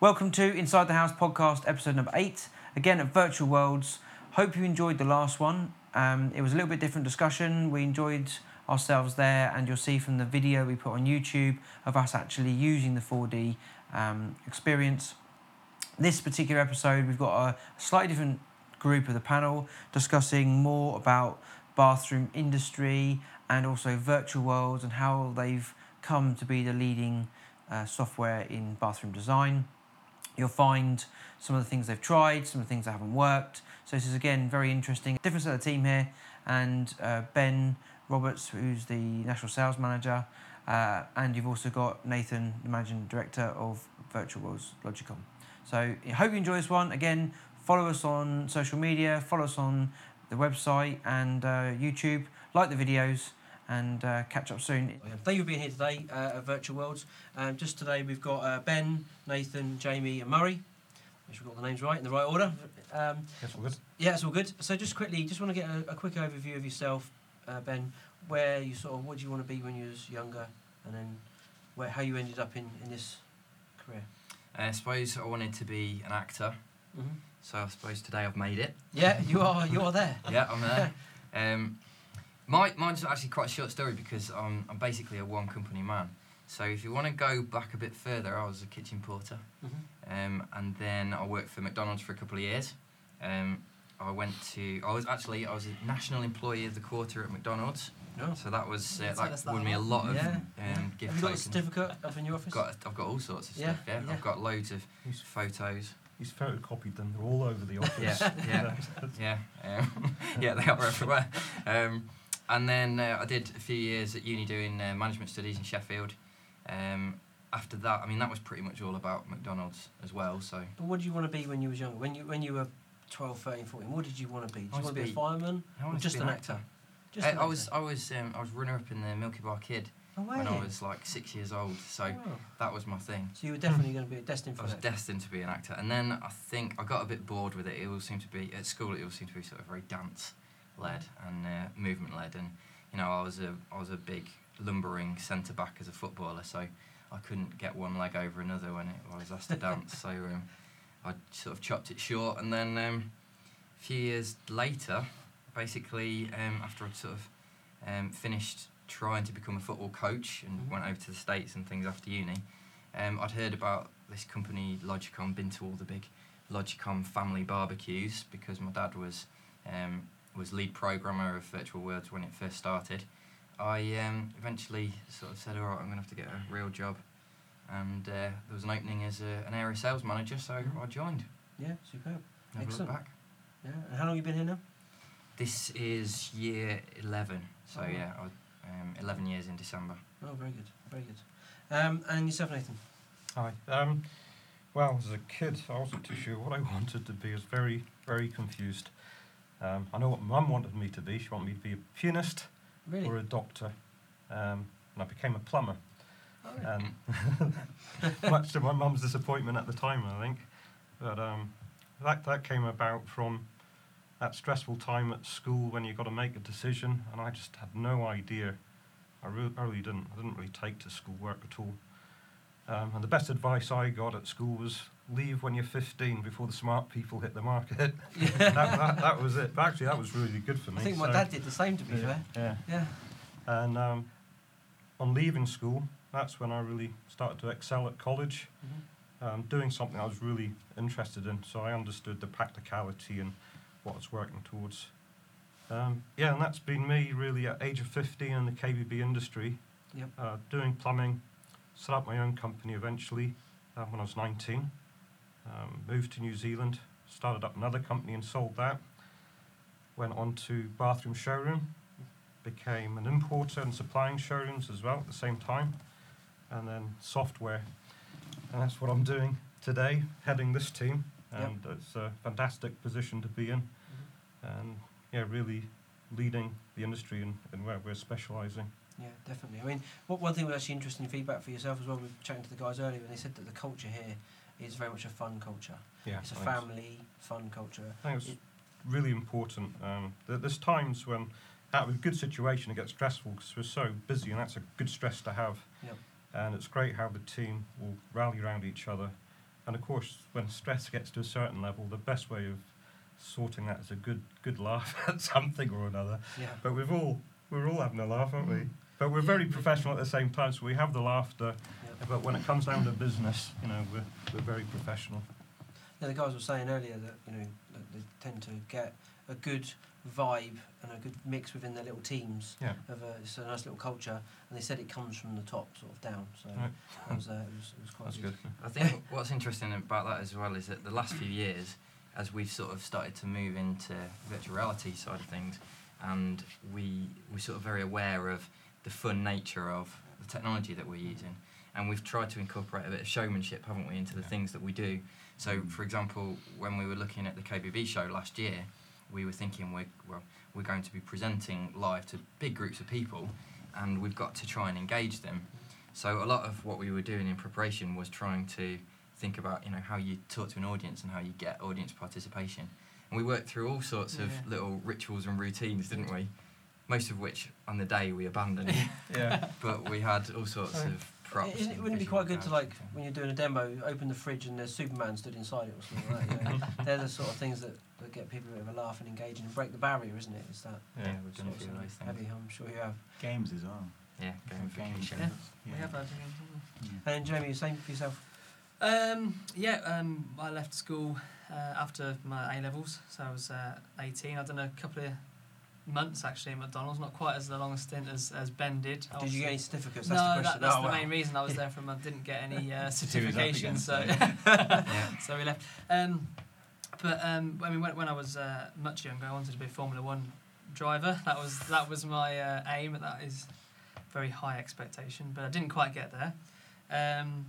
Welcome to Inside the House podcast, episode number eight. Again at Virtual Worlds. Hope you enjoyed the last one. Um, it was a little bit different discussion. We enjoyed ourselves there, and you'll see from the video we put on YouTube of us actually using the 4D um, experience. This particular episode, we've got a slightly different group of the panel discussing more about bathroom industry and also virtual worlds and how they've come to be the leading uh, software in bathroom design. You'll find some of the things they've tried, some of the things that haven't worked. So this is again very interesting. Different set of team here, and uh, Ben Roberts, who's the national sales manager, uh, and you've also got Nathan, the managing director of Virtual Worlds Logicom. So I hope you enjoy this one. Again, follow us on social media, follow us on the website and uh, YouTube, like the videos, and uh, catch up soon. Thank you for being here today uh, at Virtual Worlds. Um, just today we've got uh, Ben, Nathan, Jamie, and Murray. Make sure we've got the names right in the right order. Um, Yes, all good. yeah, it's all good. So just quickly, just want to get a, a quick overview of yourself, uh, Ben. Where you sort of, what do you want to be when you was younger, and then where how you ended up in, in this career. Uh, I suppose I wanted to be an actor, Mm-hmm. so I suppose today I've made it. Yeah, you are. You are there. Yeah, I'm there. Um, my, mine's actually quite a short story because I'm, I'm basically a one company man. So if you want to go back a bit further, I was a kitchen porter, Mm-hmm. um, and then I worked for McDonald's for a couple of years. Um, I went to, I was actually, I was a national employee of the quarter at McDonald's. Oh. So that was, Yeah, uh, tell that that won me a lot of Yeah, um, yeah. gift Have you got a certificate up in your office? Got, I've got all sorts of Yeah, stuff. Yeah, yeah. I've got loads of He's, photos. he's photocopied them. They're all over the office. Yeah, yeah. Yeah, um, yeah, they are everywhere. Um, and then uh, I did a few years at uni doing uh, management studies in Sheffield. Um, after that, I mean, that was pretty much all about McDonald's as well. So But what did you want to be when you was younger? When you when you were 12, 13, 14, what did you want to be? Did you want to to be a fireman? I Or just be an actor? Just I, an I was, actor? I was, um, I was runner up in the Milky Bar Kid Oh, when. I was like six years old. So Oh. that was my thing. So you were definitely going to be a destined for. I was destined to be an actor, and then I think I got a bit bored with it. It all seemed to be at school. It all seemed to be sort of very dance led and uh, movement led, and you know I was a I was a big lumbering centre back as a footballer, so I couldn't get one leg over another when it, I was asked to dance. So um, I sort of chopped it short, and then um, a few years later, basically um, after I'd sort of um, finished trying to become a football coach and Mhm. went over to the states and things after uni. Um, I'd heard about this company Logicom, been to all the big Logicom family barbecues because my dad was um, was lead programmer of Virtual Worlds when it first started. I um, eventually sort of said, "All right, I'm going to have to get a real job," and uh, there was an opening as a, an area sales manager, so Mhm. I joined. Yeah, superb. Never Excellent. back. Yeah. And how long you been here now? This is year 11, so Oh, wow. yeah, I, um, 11 years in December. Oh, very good. Very good. Um, and yourself, Nathan? Hi. Um, well, as a kid, I wasn't too sure what I wanted to be. I was very, very confused. Um, I know what Mum wanted me to be. She wanted me to be a pianist Really? or a doctor. Um, and I became a plumber. Oh. Um, much to my mum's disappointment at the time, I think. But um, that that came about from that stressful time at school when you got to make a decision, and I just had no idea. I, re- I really didn't. I didn't really take to schoolwork at all. Um, and the best advice I got at school was leave when you're 15 before the smart people hit the market. that, that, that was it. But actually, that was really good for me. I think my so- dad did the same, to be yeah, fair. yeah. Yeah. And um, on leaving school, that's when I really started to excel at college, Mhm. um, doing something I was really interested in. So I understood the practicality and what I was working towards. Um, yeah, and that's been me really at age of 15 in the KBB industry, Yep. uh, doing plumbing, set up my own company eventually uh, when I was 19, um, moved to New Zealand, started up another company and sold that, went on to bathroom showroom, became an importer and supplying showrooms as well at the same time, and then software. And that's what I'm doing today, heading this team, Yep. and it's a fantastic position to be in, and yeah, really leading the industry in, in where we're specialising. Yeah, definitely. I mean, what, one thing was actually interesting feedback for yourself as well. We were chatting to the guys earlier, and they said that the culture here is very much a fun culture. Yeah, It's a think so. family, fun culture. I think it's It- really important. Um, there- there's times when, out of a good situation, it gets stressful because we're so busy, and that's a good stress to have. Yep. And it's great how the team will rally around each other and of course, when stress gets to a certain level, the best way of sorting that is a good good laugh at something or another. Yeah. But we've all we're all having a laugh, aren't we? Mm. But we're very professional at the same time, so we have the laughter. Yeah. But when it comes down to business, you know, we're we're very professional. Yeah, the guys were saying earlier that you know that they tend to get a good vibe and a good mix within their little teams Yeah. of a, it's a nice little culture, and they said it comes from the top sort of down. So Right. that was, uh, it was it was quite That's good. good. I think what's interesting about that as well is that the last few years, as we've sort of started to move into virtual reality side of things, and we we're sort of very aware of the fun nature of the technology that we're using, and we've tried to incorporate a bit of showmanship, haven't we, into the Yeah. things that we do. So, mm. for example, when we were looking at the KBB show last year, we were thinking we're well, we're going to be presenting live to big groups of people, and we've got to try and engage them. So a lot of what we were doing in preparation was trying to think about you know how you talk to an audience and how you get audience participation. And we worked through all sorts of little rituals and routines, didn't we? Most of which on the day we abandoned. Yeah. but we had all sorts So, of props. It, it wouldn't it be quite good to like and when you're doing a demo, open the fridge and there's Superman stood inside it or something like that. You know? They're the sort of things that, that get people a bit of a laugh and engaging and break the barrier, isn't it? It's that Yeah, we've done a few of of those things. heavy. I'm sure you have. Games as well. Yeah, Different gamification. Yeah. Yeah. We have had games, haven't we? Mm. And then Jamie, the same for yourself. Um, yeah, um, I left school uh, after my A levels, so I was uh, 18. I'd done a couple of months actually at McDonald's, not quite as long a stint as, as Ben did. Did was- you get any certificates? No, That's the that, that's Oh, the wow. main reason I was there for a month. Didn't get any uh, See who's up certifications, so. Yeah. so we left. Um, but um, I mean, when, when I was uh, much younger, I wanted to be a Formula One driver. That was that was my uh, aim. That is very high expectation, but I didn't quite get there. Um,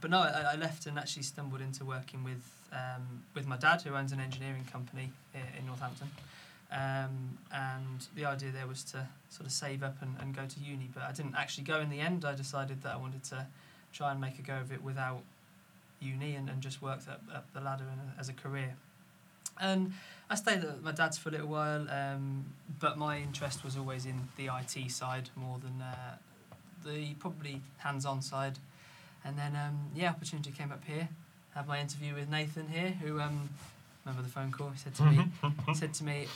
but no, I, I left and actually stumbled into working with um, with my dad, who owns an engineering company in, in Northampton. Um, and the idea there was to sort of save up and, and go to uni, but I didn't actually go in the end. I decided that I wanted to try and make a go of it without uni and, and just worked up, up the ladder in a, as a career. And I stayed at my dad's for a little while, um, but my interest was always in the IT side more than uh, the probably hands-on side. And then, um, yeah, opportunity came up here. I Had my interview with Nathan here, who um, remember the phone call. He said to me, said to me,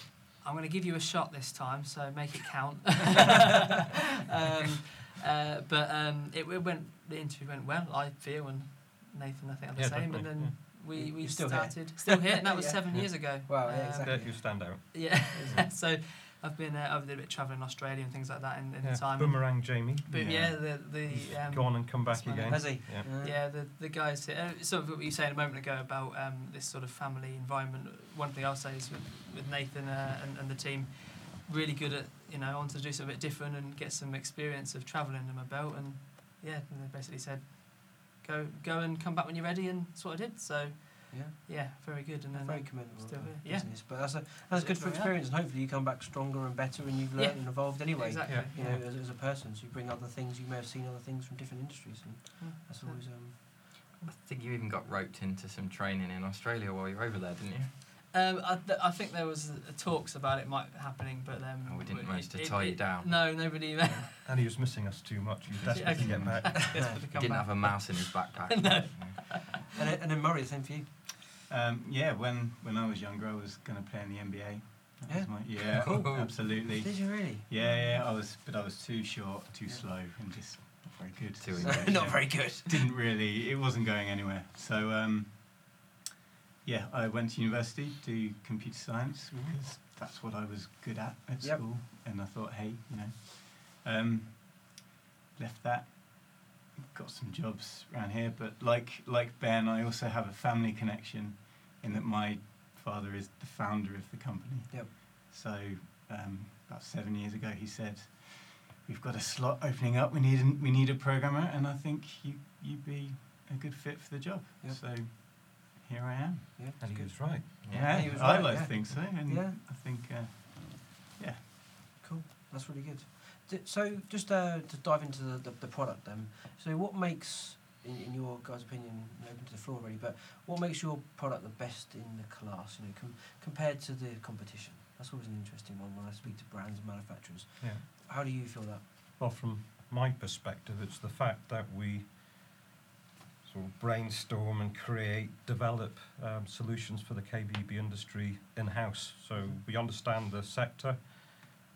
"I'm going to give you a shot this time, so make it count." um, uh, but um, it, it went. The interview went well. I feel, and Nathan, I think, are the Yeah, same. And definitely, then we, we You're still here. started still here, and that was Yeah. seven Yeah. years ago. Wow, yeah, Um, exactly. Yeah, you stand out. Yeah. so I've been uh, over there a bit travelling in Australia and things like that in, in Yeah. the time. Boomerang Jamie. But Yeah. yeah, the the He's um, gone and come back again. Has he? Yeah. Uh, yeah, the the guys. Uh, sort of what you were saying a moment ago about um, this sort of family environment. One thing I'll say is with, with Nathan uh, and, and the team, really good at you know, I wanted to do something a bit different and get some experience of travelling in my belt. And yeah, and they basically said, go go and come back when you're ready, and that's what I did. So Yeah. yeah, very good. And then very commendable still uh, here. Yeah. business. But that's a, that's good for Very happy. experience, and hopefully you come back stronger and better, and you've learned Yeah. and evolved anyway. exactly. Yeah. You know, as, as a person, so you bring other things. You may have seen other things from different industries, and Yeah. that's always um, I think you even got roped into some training in Australia while you were over there, didn't you? Um, I, th- I think there was uh, talks about it might happening, but um, Oh, we didn't manage to it- tie you down. No, nobody. And he was missing us too much. He was Yeah, desperate to get back. desperate to He come didn't back. have a mouse in his backpack. No. and, then- and then Murray, the same for you. Um, yeah, when, when I was younger, I was going to play in the NBA. That Yeah? was my, yeah, Cool. absolutely. Did you really? Yeah, yeah, I was, but I was too short, too Yeah. slow, and just not very good. Too So, Not very good. Didn't really. It wasn't going anywhere. So, um, yeah, I went to university to do computer science Mhm. because that's what I was good at at Yep. school, and I thought, hey, you know, um, left that. Got some jobs around here, but like like Ben, I also have a family connection, in that my father is the founder of the company. Yep. So um, about seven years ago, he said, "We've got a slot opening up. We need an, we need a programmer, and I think you you'd be a good fit for the job." Yep. So here I am. Yeah, that's And he good. was right. Yeah. he was I right, like yeah. to think so, and Yeah. I think uh, yeah. Cool. That's really good. So, just uh, to dive into the, the, the product then. So, what makes, in, in your guys' opinion, open to the floor already, but what makes your product the best in the class, you know, com- compared to the competition? That's always an interesting one when I speak to brands and manufacturers. Yeah. How do you feel that? Well, from my perspective, it's the fact that we sort of brainstorm and create, develop um, solutions for the KBB industry in house. So we understand the sector,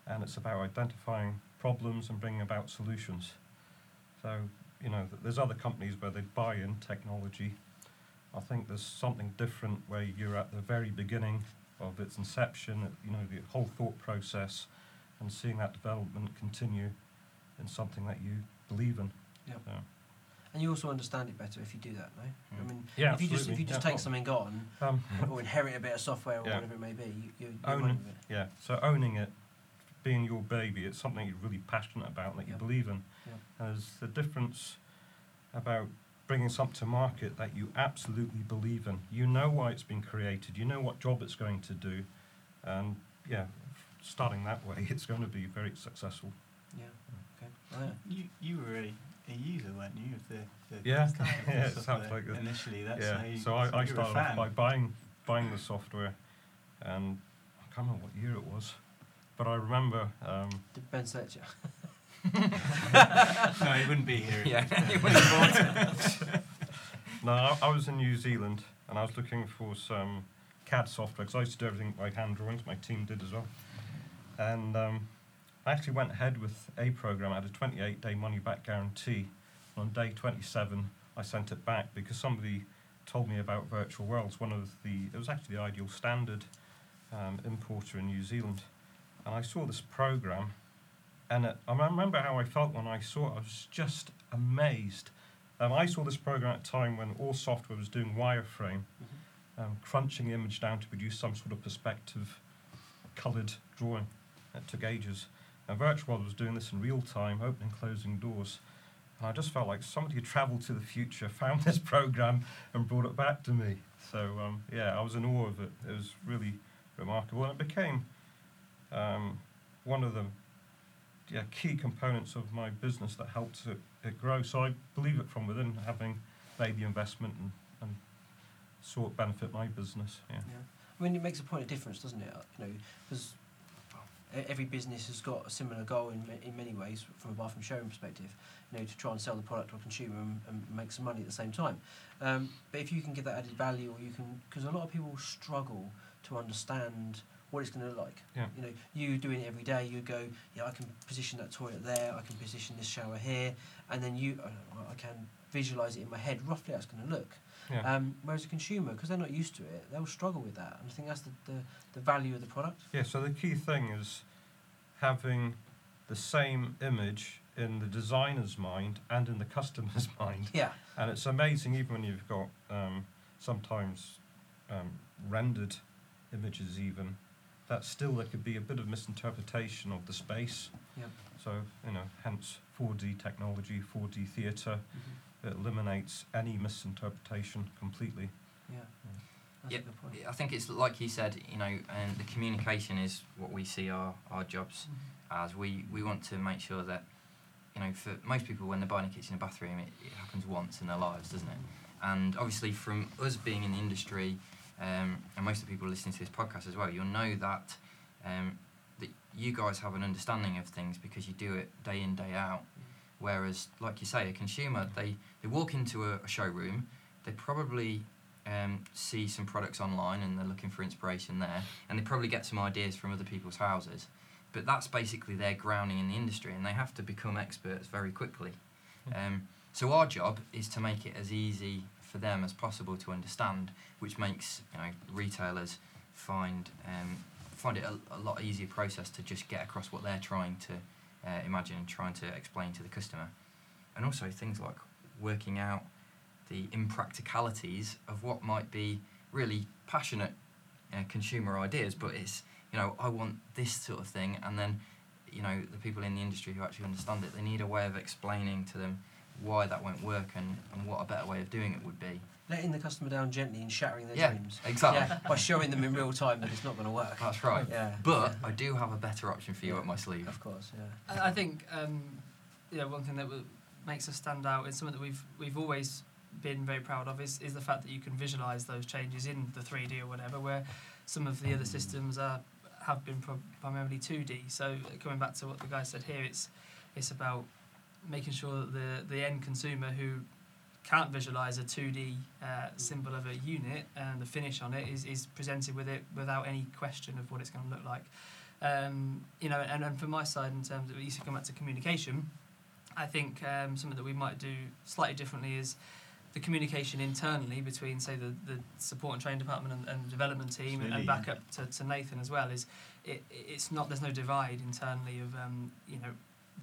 and it's about identifying problems and bringing about solutions. So you know, there's other companies where they buy in technology. I think there's something different where you're at the very beginning of its inception, uh, you know, the whole thought process, and seeing that development continue in something that you believe in. Yeah. So, And you also understand it better if you do that, no? I Mm. mean, yeah, if you just if you just Yeah. take something on Um, or inherit a bit of software or Yeah. whatever it may be, you, you, you Own run it. with it. Yeah, so owning it, being your baby, it's something you're really passionate about, that you believe in. Yeah. There's the difference about bringing something to market that you absolutely believe in. You know why it's been created, you know what job it's going to do, and yeah, starting that way, it's going to be very successful. Yeah. Okay. Yeah. You you were a, a user, weren't you, of the, the Yeah. Yeah, it sounds software like it. initially. That's yeah, how you, so I, I you started off by buying buying the software, and I can't remember what year it was, but I remember um, Did Ben select no, he wouldn't be here. Yeah, he wouldn't have bought it. No, I, I was in New Zealand and I was looking for some CAD software because I used to do everything by hand drawings. My team did as well. And um, I actually went ahead with a program. I had a 28 day money back guarantee. And on day 27, I sent it back because somebody told me about Virtual Worlds. One of the, it was actually the ideal standard um, importer in New Zealand. And I saw this program and it, I remember how I felt when I saw it. I was just amazed. Um, I saw this program at a time when all software was doing wireframe, um, crunching the image down to produce some sort of perspective, coloured drawing. It took ages. And Virtual World was doing this in real time, opening, closing doors. And I just felt like somebody had travelled to the future, found this program, and brought it back to me. So um, yeah, I was in awe of it. It was really remarkable, and it became um, one of the yeah, key components of my business that helped it, it grow. So I believe it from within, having made the investment and, and saw it benefit my business. Yeah. Yeah. I mean, it makes a point of difference, doesn't it? You know, because every business has got a similar goal in, in many ways from a bathroom showroom perspective, you know, to try and sell the product to a consumer and, and make some money at the same time. Um, but if you can give that added value, or you can, because a lot of people struggle to understand what it's going to look like. Yeah. You know, you doing it every day, you go, yeah, I can position that toilet there, I can position this shower here, and then you, I, I can visualize it in my head roughly how it's going to look. Yeah. Um, whereas a consumer, because they're not used to it, they'll struggle with that. And I think that's the, the, the value of the product. yeah, so the key thing is having the same image in the designer's mind and in the customer's mind. Yeah. And it's amazing, even when you've got um, sometimes um, rendered images, even that still there could be a bit of misinterpretation of the space. Yeah. So you know, hence 4D technology, 4D theatre, mm-hmm. it eliminates any misinterpretation completely. Yeah. That's Yeah, a good point. I think it's like you said, you know, and the communication is what we see our, our jobs mm-hmm. as. We, we want to make sure that, you know, for most people when they're buying a kitchen and bathroom, it, it happens once in their lives, doesn't it? Mm-hmm. And obviously, from us being in the industry, um, and most of the people listening to this podcast as well, you'll know that um, that you guys have an understanding of things because you do it day in day out. Whereas, like you say, a consumer they, they walk into a, a showroom, they probably um, see some products online and they're looking for inspiration there, and they probably get some ideas from other people's houses. But that's basically their grounding in the industry, and they have to become experts very quickly. Um, so our job is to make it as easy for them as possible to understand, which makes you know retailers find um, find it a, a lot easier process to just get across what they're trying to uh, imagine and trying to explain to the customer, and also things like working out the impracticalities of what might be really passionate uh, consumer ideas, but it's you know I want this sort of thing, and then you know the people in the industry who actually understand it, they need a way of explaining to them why that won't work and, and what a better way of doing it would be. Letting the customer down gently and shattering their Yeah, dreams. exactly. Yeah, by showing them in real time that it's not going to work. That's right. Yeah. But yeah. I do have a better option for you Yeah. up my sleeve. Of course, yeah. I I think um, you know one thing that w- makes us stand out is something that we've we've always been very proud of is, is the fact that you can visualize those changes in the 3D or whatever, where some of the other systems are have been pro- primarily 2D. So coming back to what the guy said here, it's it's about making sure that the the end consumer who can't visualize a 2D uh, symbol of a unit and the finish on it is, is presented with it without any question of what it's going to look like. Um, you know, and, and from my side, in terms of to come back to communication, I think um, something that we might do slightly differently is the communication internally between, say, the, the support and training department and, and the development team, and, and back yeah. up to, to Nathan as well. Is it, it's not there's no divide internally of um, you know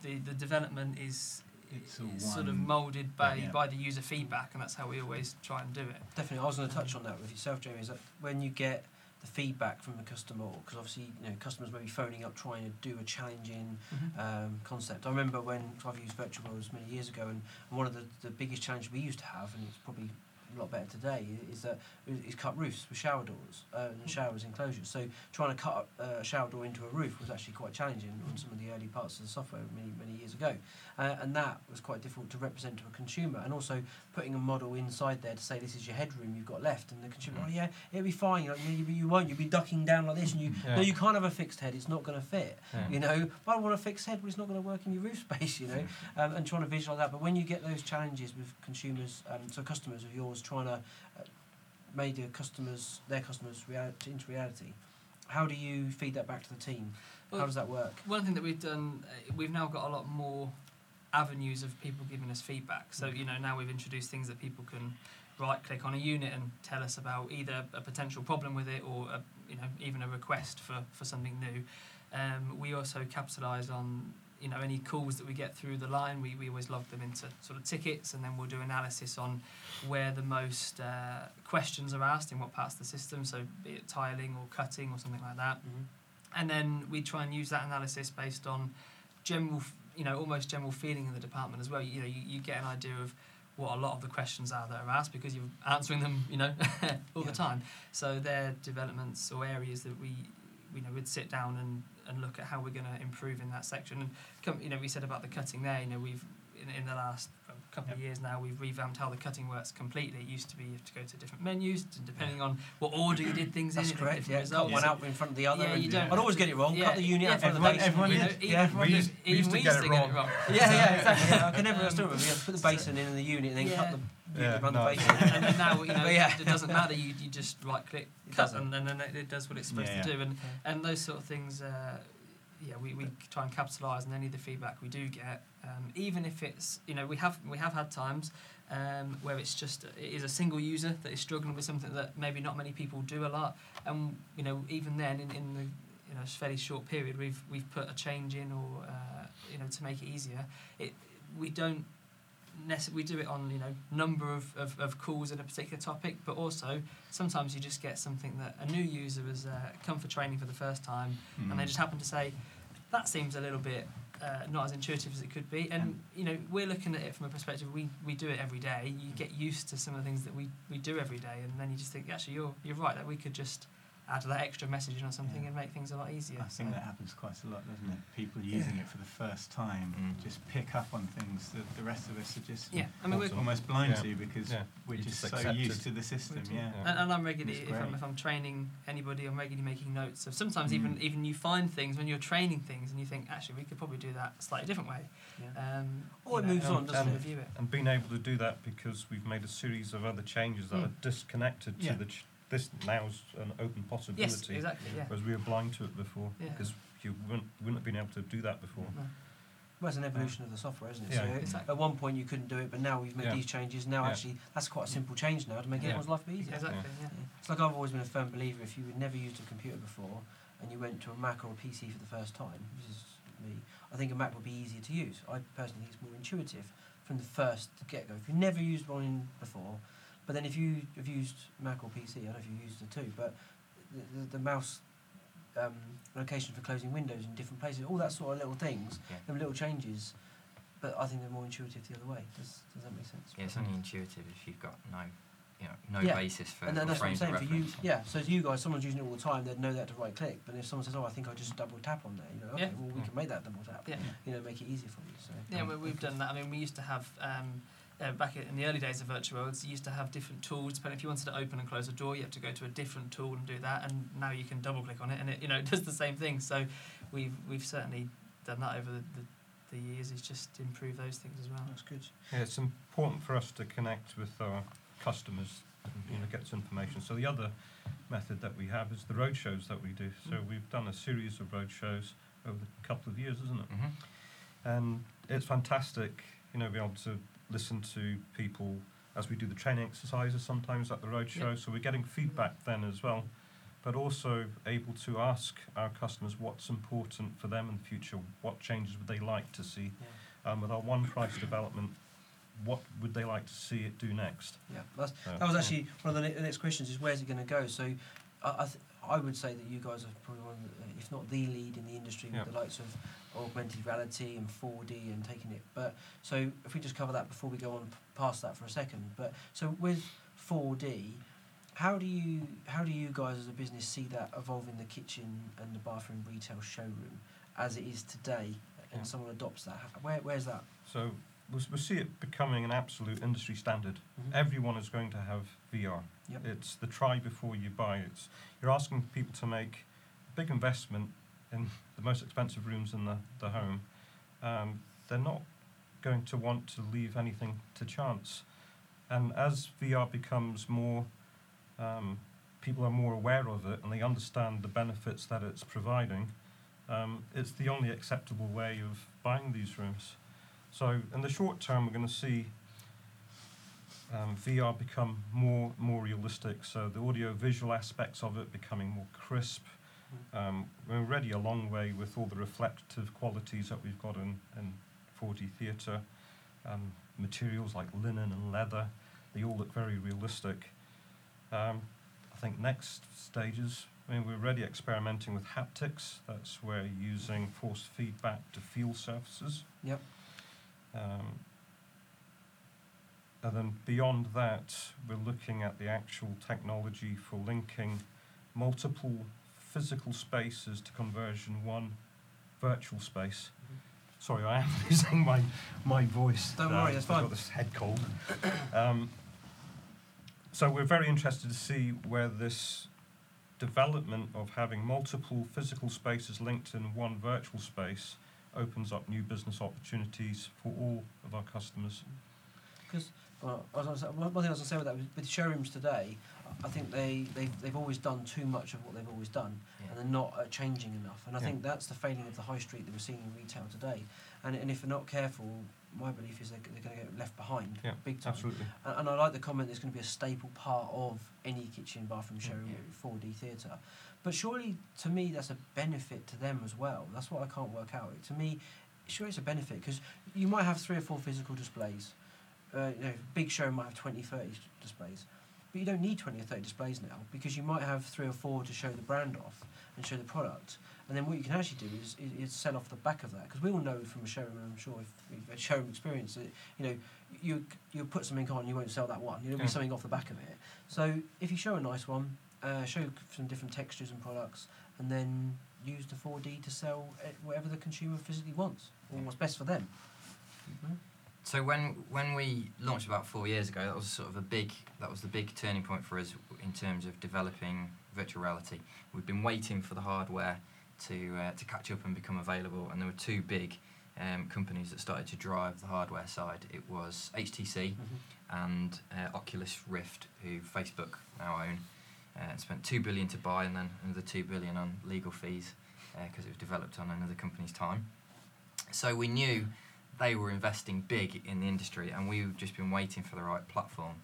the the development is It's all sort of moulded by yeah. by the user feedback, and that's how we always try and do it. Definitely, I was going to touch on that with yourself, Jamie. Is that when you get the feedback from the customer, because obviously you know customers may be phoning up trying to do a challenging um, concept. I remember when I've used virtual worlds many years ago, and one of the, the biggest challenges we used to have, and it's probably a lot better today, is that is cut roofs with shower doors uh, and showers enclosures. So trying to cut a shower door into a roof was actually quite challenging on some of the early parts of the software many many years ago, uh, and that was quite difficult to represent to a consumer. And also putting a model inside there to say this is your headroom you've got left, and the consumer, oh yeah, it'll be fine. You're like, you, you won't. You'll be ducking down like this, and you no, you can't have a fixed head. It's not going to fit. Yeah. You know, I want a fixed head, but it's not going to work in your roof space. You know, um, and trying to visualize that. But when you get those challenges with consumers, um, so customers of yours trying to uh, make their customers, their customers reality into reality, how do you feed that back to the team? how does that work? One thing that we've done, uh, we've now got a lot more avenues of people giving us feedback. So you know now we've introduced things that people can right click on a unit and tell us about either a potential problem with it or a, you know even a request for, for something new. Um, we also capitalise on you know any calls that we get through the line. We, we always log them into sort of tickets and then we'll do analysis on where the most uh, questions are asked in what parts of the system. So be it tiling or cutting or something like that and then we try and use that analysis based on general, you know, almost general feeling in the department as well. You, know, you, you get an idea of what a lot of the questions are that are asked because you're answering them, you know, all Yeah. the time. So they're developments or areas that we, you know, would sit down and, and look at how we're going to improve in that section. And come, you know, we said about the cutting there. You know, we've in, in the last well, couple of years now we've revamped how the cutting works completely. It used to be you have to go to different menus and depending on what order you did things That's in. it correct. had different Yeah, cut one out in front of the other. Yeah, you don't- I'd always get it wrong. Yeah, Cut the unit yeah, out in front of the basin. everyone you know, did. Yeah. from We the- used- we used to get it to get wrong. it wrong. Yeah, yeah, exactly. Yeah, I can never I still remember. You have to put the basin in and the unit, and then Yeah. cut the Yeah, unit no. the basin. and then now you know yeah. it doesn't matter. You you just right click cut and, and then it, it does what it's supposed Yeah, to do and and those sort of things. Uh, yeah, we, we try and capitalise on any of the feedback we do get, um, even if it's you know we have we have had times um, where it's just it is a single user that is struggling with something that maybe not many people do a lot, and you know even then in, in the you know fairly short period we've we've put a change in or uh, you know to make it easier. It we don't necess- we do it on you know number of, of, of calls in a particular topic, but also sometimes you just get something that a new user has uh, come for training for the first time and they Mm. just happen to say that seems a little bit uh, not as intuitive as it could be. And you know we're looking at it from a perspective we, we do it every day. You get used to some of the things that we, we do every day. And then you just think actually you're you're right that we could just add that extra messaging or something Yeah. and make things a lot easier I think So- that happens quite a lot, doesn't it? People using it for the first time Mm. just pick up on things that the rest of us are just yeah I mean we're, almost blind Yeah. to because Yeah. we're just, just so accept used to the system. Yeah. Yeah. And, and I'm regularly, if I'm, if I'm training anybody, I'm regularly making notes of. Sometimes Mm. even even you find things when you're training things, and you think actually we could probably do that a slightly different way. Yeah. Um, Or it know, moves and- on, doesn't and? Review it. And being able to do that because we've made a series of other changes that Mm. are disconnected Yeah. to the ch- this now's an open possibility. Yes, exactly. Yeah. Whereas we were blind to it before Yeah. because you wouldn't, wouldn't have been able to do that before. No. Well, it's an evolution of the software, isn't it? Yeah. So Exactly. at one point you couldn't do it, but now we've made Yeah. these changes. Now Yeah. actually, that's quite a simple change now to make Yeah. everyone's life easier. Exactly. Yeah. Yeah. It's like I've always been a firm believer if you had never used a computer before and you went to a Mac or a PC for the first time, this is me, I think a Mac would be easier to use. I personally think it's more intuitive from the first get go. If you've never used one before, but then if you have used Mac or PC, I don't know if you've used the two, but the, the, the mouse um, location for closing windows in different places, all that sort of little things, Yeah. them little changes, but I think they're more intuitive the other way. Does, does that make sense? Yeah, it's only intuitive if you've got no, you know, no Yeah. basis for and then that's what I'm saying for you. Yeah, so as you guys, someone's using it all the time, they'd know that to right click. But if someone says, "Oh, I think I just double tap on there," you know, okay, Yeah. well we Yeah. can make that double tap. Yeah. You know, make it easy for you. So Yeah, we, we've done that. I mean, we used to have um, uh, back in the early days of virtual worlds, you used to have different tools. Depending if you wanted to open and close a door, you have to go to a different tool and do that. And now you can double click on it, and it you know it does the same thing. So we've we've certainly done that over the, the the years is just improve those things as well. That's good. Yeah, it's important for us to connect with our customers and you know, get this information. So the other method that we have is the road shows that we do. So Mm. we've done a series of road shows over the couple of years, isn't it? hmm And it's fantastic, you know, be able to listen to people as we do the training exercises sometimes at the road show. So we're getting feedback then as well, but also able to ask our customers what's important for them in the future, what changes would they like to see. Um, with our one price development, what would they like to see it do next? Yeah, that's, So, that was actually one of the the next questions is where's it going to go? So I, I, th- I would say that you guys are probably one of the, uh, if not the lead in the industry Yeah. with the likes of augmented reality and 4D and taking it. But so if we just cover that before we go on past that for a second. But so with 4D, how do you how do you guys as a business see that evolving the kitchen and the bathroom retail showroom as it is today? And Yeah. someone adopts that. Where where's that? So we'll, we'll see it becoming an absolute industry standard. Mm-hmm. Everyone is going to have VR. Yep. It's the try before you buy. It's you're asking people to make a big investment in the most expensive rooms in the, the home. Um, they're not going to want to leave anything to chance. And as VR becomes more, um, people are more aware of it and they understand the benefits that it's providing. Um, it's the only acceptable way of buying these rooms. So in the short term, we're going to see um, VR become more more realistic. So the audio visual aspects of it becoming more crisp. Um, we're already a long way with all the reflective qualities that we've got in, in 4D theatre. Um, materials like linen and leather, they all look very realistic. Um, I think next stages, I mean, we're already experimenting with haptics. That's where using force feedback to feel surfaces. Yep. Um, and then beyond that, we're looking at the actual technology for linking multiple physical spaces to conversion one virtual space. Sorry, I am losing my my voice. Don't worry, that's I've fine. got this head cold. Um, so we're very interested to see where this development of having multiple physical spaces linked in one virtual space opens up new business opportunities for all of our customers. Because well, I was gonna one thing I was going to say with that with- showrooms today, I think they they've, they've always done too much of what they've always done, Yeah. and they're not uh, changing enough. And I Yeah. think that's the failing of the high street that we're seeing in retail today. And and if they're not careful, my belief is they're, they're going to get left behind Yeah, big time. Absolutely. And, and I like the comment. There's going to be a staple part of any kitchen, bathroom, showroom, Yeah. 4D theatre. But surely, to me, that's a benefit to them as well. That's what I can't work out. To me, sure, it's a benefit because you might have three or four physical displays. Uh, you know, big show might have 20, 30 displays. But you don't need 20 or 30 displays now because you might have three or four to show the brand off and show the product. And then what you can actually do is, is, is sell off the back of that because we all know from a showroom, I'm sure if you've had showroom experience, that, you know, you you put something on, you won't sell that one. You'll be Yeah. something off the back of it. So if you show a nice one, uh, show some different textures and products, and then use the 4D to sell eh, whatever the consumer physically wants or what's best for them. Mhm. So when when we launched about four years ago, that was sort of a big that was the big turning point for us in terms of developing virtual reality. We'd been waiting for the hardware to uh, to catch up and become available, and there were two big um, companies that started to drive the hardware side. It was HTC and uh, Oculus Rift, who Facebook now own. Uh, spent two billion to buy, and then another two billion on legal fees because it was developed on another company's time. So we knew they were investing big in the industry, and we've just been waiting for the right platform.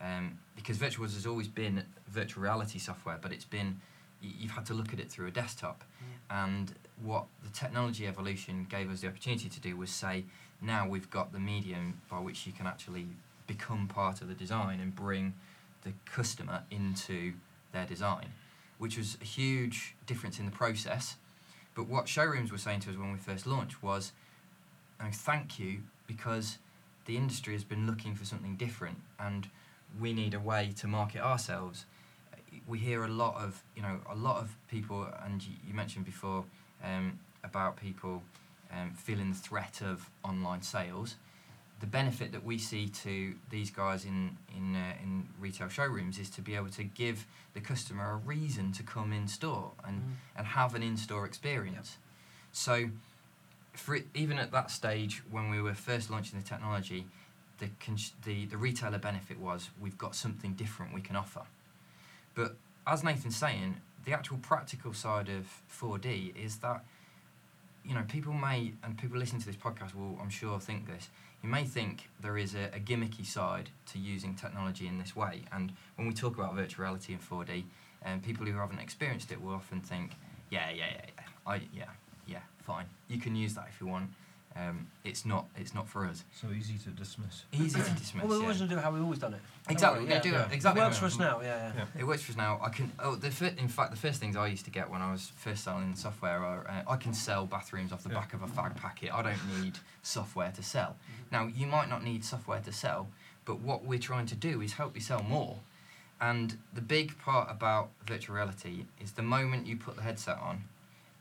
Um, because virtual has always been virtual reality software, but it's been you've had to look at it through a desktop. And what the technology evolution gave us the opportunity to do was say, now we've got the medium by which you can actually become part of the design and bring the customer into their design, which was a huge difference in the process. But what showrooms were saying to us when we first launched was, oh, thank you, because the industry has been looking for something different and we need a way to market ourselves. We hear a lot of, you know, a lot of people, and you, you mentioned before um, about people um, feeling the threat of online sales. The benefit that we see to these guys in in uh, in retail showrooms is to be able to give the customer a reason to come in store and Mm. and have an in-store experience. So for it, even at that stage when we were first launching the technology, the, cons- the the retailer benefit was we've got something different we can offer. But as Nathan's saying, the actual practical side of 4D is that you know people may and people listening to this podcast will I'm sure think this. You may think there is a, a gimmicky side to using technology in this way, and when we talk about virtual reality in 4D, and um, people who haven't experienced it will often think, yeah, yeah, yeah, yeah, I, yeah, yeah, fine. You can use that if you want. Um, it's not. It's not for us. So easy to dismiss. Easy to dismiss. Well, we yeah. always do it how we've always done it. Exactly. Don't Yeah, worry, do yeah. it exactly. It works for us now. Yeah, yeah. Yeah. It works for us now. I can. Oh, the fir- in fact, the first things I used to get when I was first selling software are uh, I can sell bathrooms off the Yeah. back of a fag packet. I don't need software to sell. Now, you might not need software to sell, but what we're trying to do is help you sell more. And the big part about virtual reality is the moment you put the headset on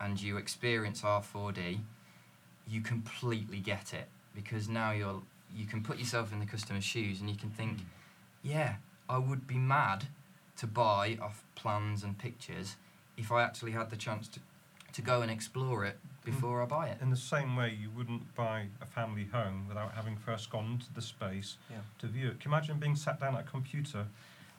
and you experience our 4D, you completely get it because now you're you can put yourself in the customer's shoes and you can think, mm. yeah, I would be mad to buy off plans and pictures if I actually had the chance to to go and explore it mm. before I buy it. In the same way, you wouldn't buy a family home without having first gone into the space Yeah. to view it. Can you imagine being sat down at a computer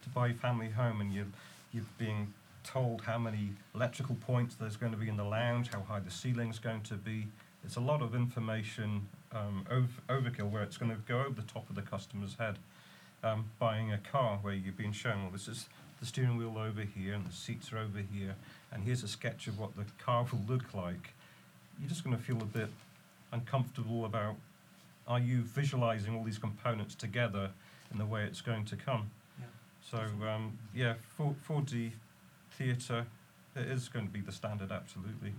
to buy your family home and you you're being told how many electrical points there's going to be in the lounge, how high the ceiling's going to be. It's a lot of information um, ov- overkill where it's going to go over the top of the customer's head. Um, buying a car where you've been shown, well, this is the steering wheel over here and the seats are over here, and here's a sketch of what the car will look like. You're just going to feel a bit uncomfortable about are you visualizing all these components together in the way it's going to come? Yeah. So um, yeah, 4, 4D theatre it is going to be the standard, absolutely.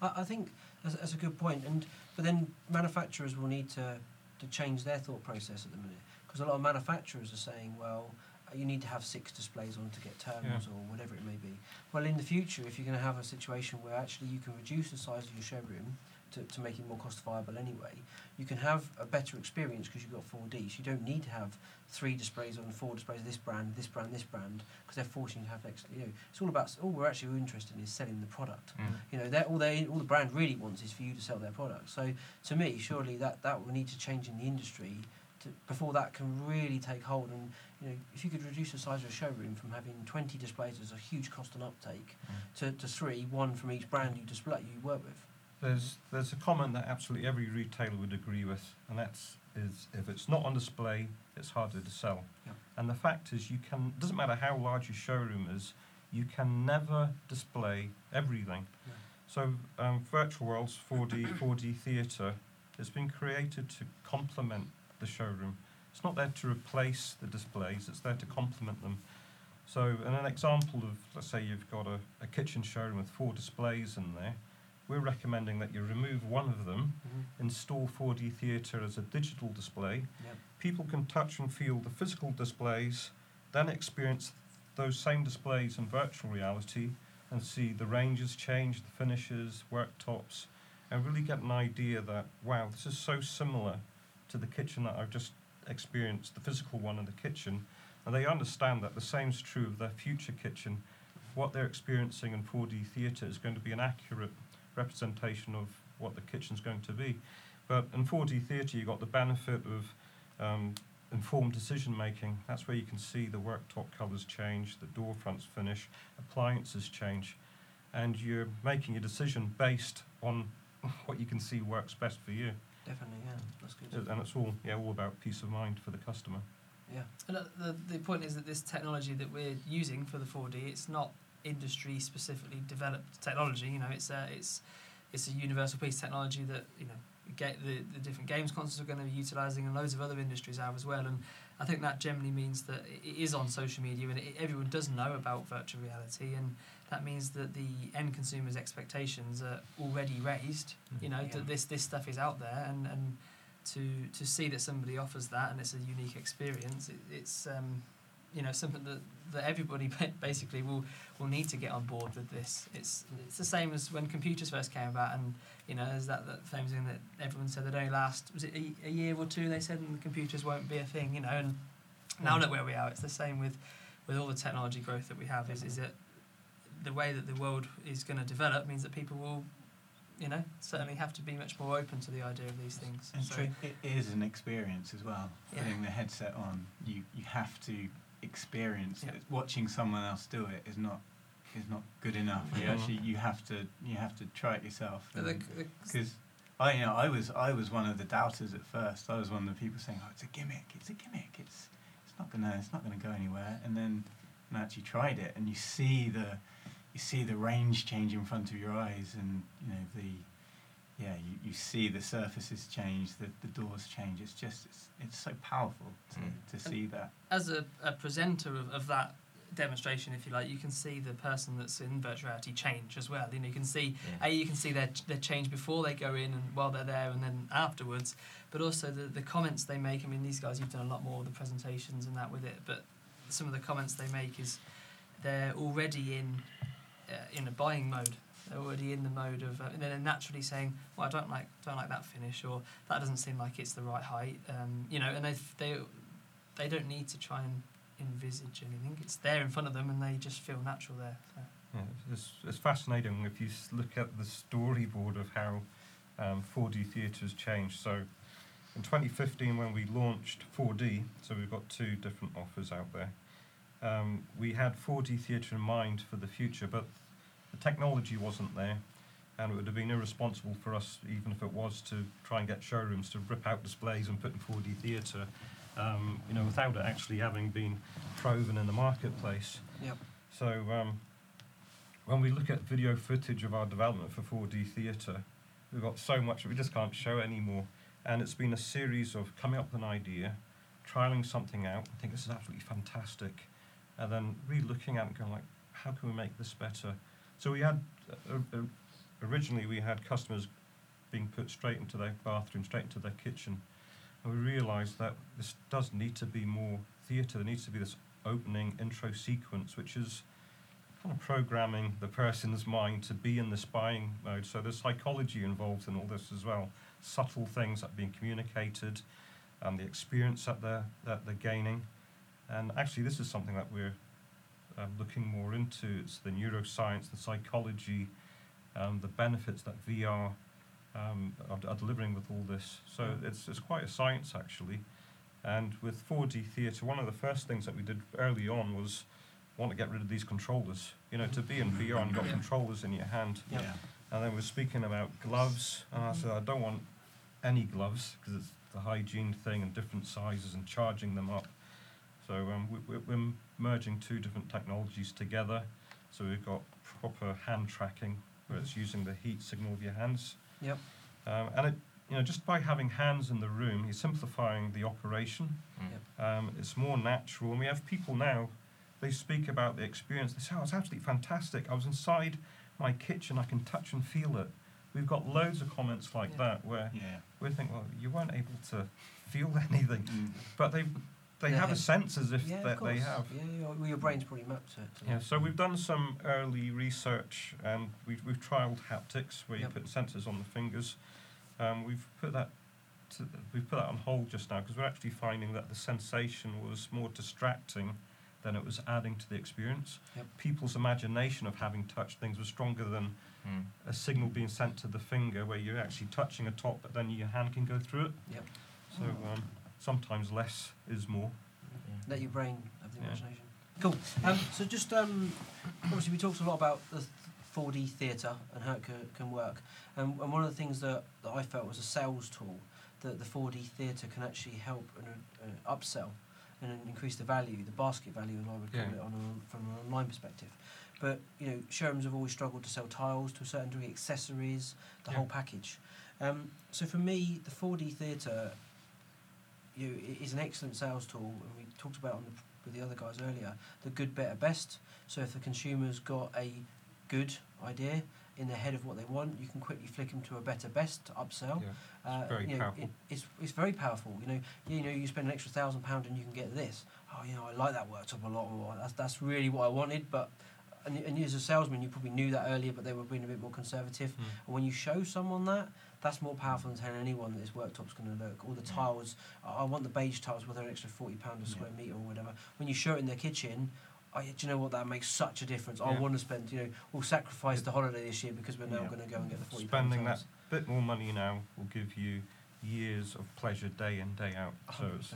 I, I think that's, that's a good point, and but then manufacturers will need to to change their thought process at the minute because a lot of manufacturers are saying, well, you need to have six displays on to get terminals or whatever it may be. Well, in the future, if you're going to have a situation where actually you can reduce the size of your showroom to, to make it more cost viable anyway, you can have a better experience because you've got 4D. So you don't need to have three displays on four displays of this brand, this brand, this brand because they're forcing you to have extra. You know, it's all about all we're actually interested in is selling the product. Mm. You know, they're, all they all the brand really wants is for you to sell their product. So to me, surely that that will need to change in the industry to, before that can really take hold. And you know, if you could reduce the size of a showroom from having 20 displays as a huge cost and uptake Mm. to, to three, one from each brand you display you work with. There's there's a comment that absolutely every retailer would agree with, and that's is if it's not on display, it's harder to sell. Yep. And the fact is, you can doesn't matter how large your showroom is, you can never display everything. Yeah. So um, virtual worlds, 4D, 4D theatre, it's been created to complement the showroom. It's not there to replace the displays; it's there to complement them. So, in an example of, let's say you've got a, a kitchen showroom with four displays in there, we're recommending that you remove one of them, Mm-hmm. install 4D theatre as a digital display. Yep. People can touch and feel the physical displays, then experience those same displays in virtual reality and see the ranges change, the finishes, worktops, and really get an idea that, wow, this is so similar to the kitchen that I've just experienced, the physical one in the kitchen. And they understand that the same is true of their future kitchen. What they're experiencing in 4D theatre is going to be an accurate representation of what the kitchen's going to be. But in 4D theatre, you've got the benefit of um, informed decision making. That's where you can see the worktop colours change, the door fronts finish, appliances change, and you're making a decision based on what you can see works best for you. Definitely, yeah, that's good. And it's all yeah all about peace of mind for the customer. Yeah, And uh, the, the point is that this technology that we're using for the 4D, it's not industry specifically developed technology. You know, it's a, it's it's a universal piece of technology that you know get the the different games consoles are going to be utilising, and loads of other industries have as well. And I think that generally means that it it is on social media, and it, everyone does know about virtual reality, and that means that the end consumer's expectations are already raised. You know Yeah. that this this stuff is out there, and and to to see that somebody offers that and it's a unique experience, it, it's um, you know something that, that everybody basically will will need to get on board with this. It's it's the same as when computers first came about, and you know there's that, that famous thing that everyone said they'd only last was it a, a year or two? They said and the computers won't be a thing, you know. And now look where we are. It's the same with with all the technology growth that we have. Is is that the way that the world is going to develop means that people will you know, certainly have to be much more open to the idea of these things. And So, true. It is an experience as well. Yeah. Putting the headset on, you you have to experience Yeah. Watching someone else do it is not is not good enough. You Yeah. actually you have to you have to try it yourself. but the, mm. the, Because I you know I was I was one of the doubters at first. I was one of the people saying, "Oh, it's a gimmick. It's a gimmick. It's it's not gonna it's not gonna go anywhere." And then and I actually tried it, and you see the you see the range change in front of your eyes, and you know the yeah you, you see the surfaces change, the, the doors change. It's just it's, it's so powerful to, Mm. to see that. as a, a presenter of, of that demonstration, if you like, you can see the person that's in virtual reality change as well. You know, you can see Yeah. a you can see their their change before they go in and while they're there, and then afterwards. But also the the comments they make. I mean, these guys you've done a lot more of the presentations and that with it. But some of the comments they make is they're already in uh, in a buying mode. They're already in the mode of, uh, and then naturally saying, "Well, I don't like don't like that finish," or "That doesn't seem like it's the right height." Um, you know, and they they they don't need to try and envisage anything. It's there in front of them, and they just feel natural there. So. Yeah, it's, it's fascinating if you look at the storyboard of how um, 4D theatre has changed. So, in 2015, when we launched 4D, so we've got two different offers out there, um, we had 4D theatre in mind for the future, but the technology wasn't there, and it would have been irresponsible for us, even if it was, to try and get showrooms to rip out displays and put in 4D theatre, um, you know, without it actually having been proven in the marketplace. Yep. So um, when we look at video footage of our development for 4D theatre, we've got so much that we just can't show anymore. And it's been a series of coming up with an idea, trialing something out, I think this is absolutely fantastic, and then really looking at it and going like, how can we make this better? So we had, uh, uh, originally we had customers being put straight into their bathroom, straight into their kitchen. And we realised that this does need to be more theatre. There needs to be this opening intro sequence, which is kind of programming the person's mind to be in the spying mode. So there's psychology involved in all this as well, subtle things that are being communicated, and the experience that they're that they're gaining. And actually, this is something that we're um, looking more into. It's the neuroscience, the psychology, um, the benefits that VR um, are, are delivering with all this. So it's it's quite a science actually. And with 4D theatre, one of the first things that we did early on was want to get rid of these controllers. You know, to be in VR and got Yeah. controllers in your hand. Yeah. And then we're speaking about gloves, and I said I don't want any gloves because it's the hygiene thing and different sizes and charging them up. So um, we, we- we're merging two different technologies together. So we've got proper hand tracking where it's using the heat signal of your hands. Yep. Um, and it, you know, just by having hands in the room, you're simplifying the operation. Mm. Um, it's more natural, and we have people now. They speak about the experience. They say, "Oh, it's absolutely fantastic. I was inside my kitchen. I can touch and feel it." We've got loads of comments like Yeah. that where Yeah. we think, "Well, you weren't able to feel anything," Mm. but they they Yeah. have a sense as if yeah, of that they course. have. Yeah, yeah, well, your brain's probably mapped to it. so- Yeah, so we've done some early research and we've, we've trialed haptics where you Yep. put sensors on the fingers. Um, we've put that to, we've put that on hold just now because we're actually finding that the sensation was more distracting than it was adding to the experience. Yep. People's imagination of having touched things was stronger than Mm. a signal being sent to the finger where you're actually touching a top but then your hand can go through it. Yep. So um, sometimes less is more. Let your brain have the Yeah. imagination. Cool. Um, so just um, obviously we talked a lot about the 4D theatre and how it can, can work. Um, and one of the things that, that I felt was a sales tool that the 4D theatre can actually help and uh, upsell and increase the value, the basket value, as I would call Yeah. it, on a, from an online perspective. But you know, showrooms have always struggled to sell tiles to a certain degree, accessories, the Yeah. whole package. Um, so for me, the 4D theatre you is an excellent sales tool, and we talked about on the, with the other guys earlier, the good, better, best. So if the consumer's got a good idea in their head of what they want, you can quickly flick them to a better, best to upsell. Uh, very you know, powerful. It, it's, it's very powerful. You know, you know, you spend an extra thousand pound and you can get this. Oh, you know, I like that worktop a lot more. That's that's really what I wanted. But and, and as a salesman, you probably knew that earlier, but they were being a bit more conservative. Mm. And when you show someone that, that's more powerful than telling anyone that this worktop's going to look. All the Yeah. tiles, I I want the beige tiles, whether an extra forty pound a Yeah. square meter or whatever. When you show it in their kitchen, yeah, do you know what? That makes such a difference. I want to spend, you know, we'll sacrifice the holiday this year because we're now Yeah. going to go and get the 40 Spending that bit more money now will give you years of pleasure day in, day out. So it's,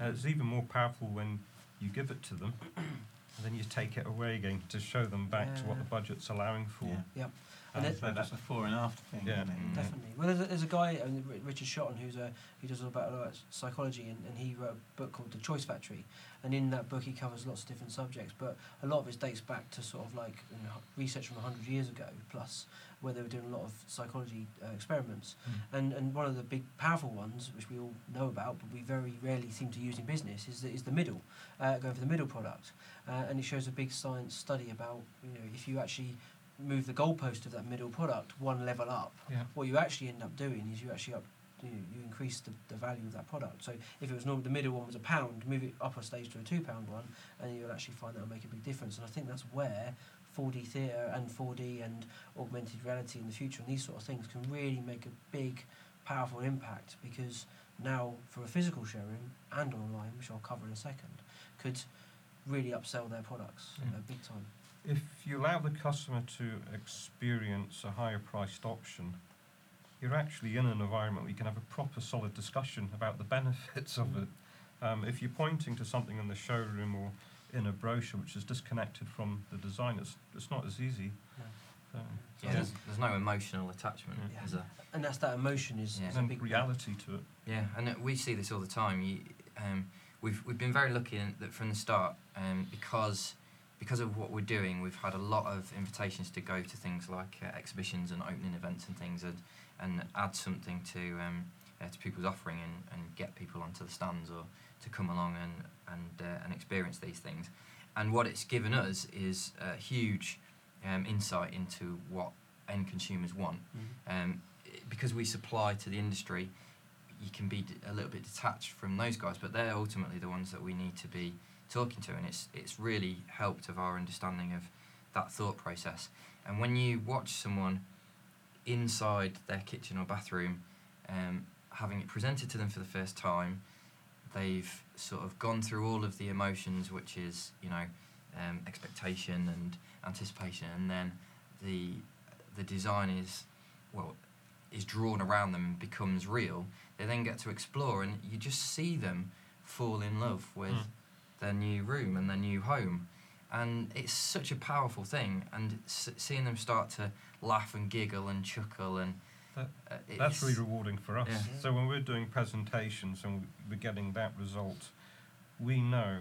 uh, it's even more powerful when you give it to them and then you take it away again to show them back to what the budget's allowing for. Yeah. And And it- so that's before and after thing, Yeah. isn't it? Mm. Definitely. Well, there's a, there's a guy, um, Ri- Richard Shotton, who's a he does all about a lot of psychology, and, and he wrote a book called The Choice Factory, and in that book he covers lots of different subjects, but a lot of it dates back to sort of like you know, research from hundred years ago plus, where they were doing a lot of psychology uh, experiments, and and one of the big powerful ones, which we all know about, but we very rarely seem to use in business, is the, is the middle, uh, going for the middle product, uh, and it shows a big science study about you know if you actually move the goalpost of that middle product one level up Yeah. what you actually end up doing is you actually up you, you increase the, the value of that product. So if it was normal, the middle one was a pound, move it up a stage to a two pound one, and you'll actually find that will make a big difference. And I think that's where 4D theatre and 4D and augmented reality in the future and these sort of things can really make a big, powerful impact because now for a physical showroom and online, which I'll cover in a second, could really upsell their products uh, big time. If you allow the customer to experience a higher priced option, you're actually in an environment where you can have a proper solid discussion about the benefits of it. Um, if you're pointing to something in the showroom or in a brochure which is disconnected from the design, it's, it's not as easy. No. So, Yeah, there's, there's no emotional attachment, Yeah. is there? And that's that emotion is, Yeah. is a big reality to it. Yeah, and uh, we see this all the time. You, um, we've we've been very lucky in that from the start, um, because because of what we're doing, we've had a lot of invitations to go to things like uh, exhibitions and opening events and things, and and add something to um, uh, to people's offering and, and get people onto the stands or to come along and and uh, and experience these things. And what it's given us is a huge um, insight into what end consumers want Mhm. um, because we supply to the industry, you can be d- a little bit detached from those guys, but they're ultimately the ones that we need to be talking to, and it's it's really helped of our understanding of that thought process. And when you watch someone inside their kitchen or bathroom, um, having it presented to them for the first time, they've sort of gone through all of the emotions, which is you know um, expectation and anticipation, and then the the design is well is drawn around them and becomes real. They then get to explore, and you just see them fall in love with Mm. Their new room and their new home, and it's such a powerful thing. And s- seeing them start to laugh and giggle and chuckle and That- uh, That's really rewarding for us. Yeah. So when we're doing presentations and we're getting that result, we know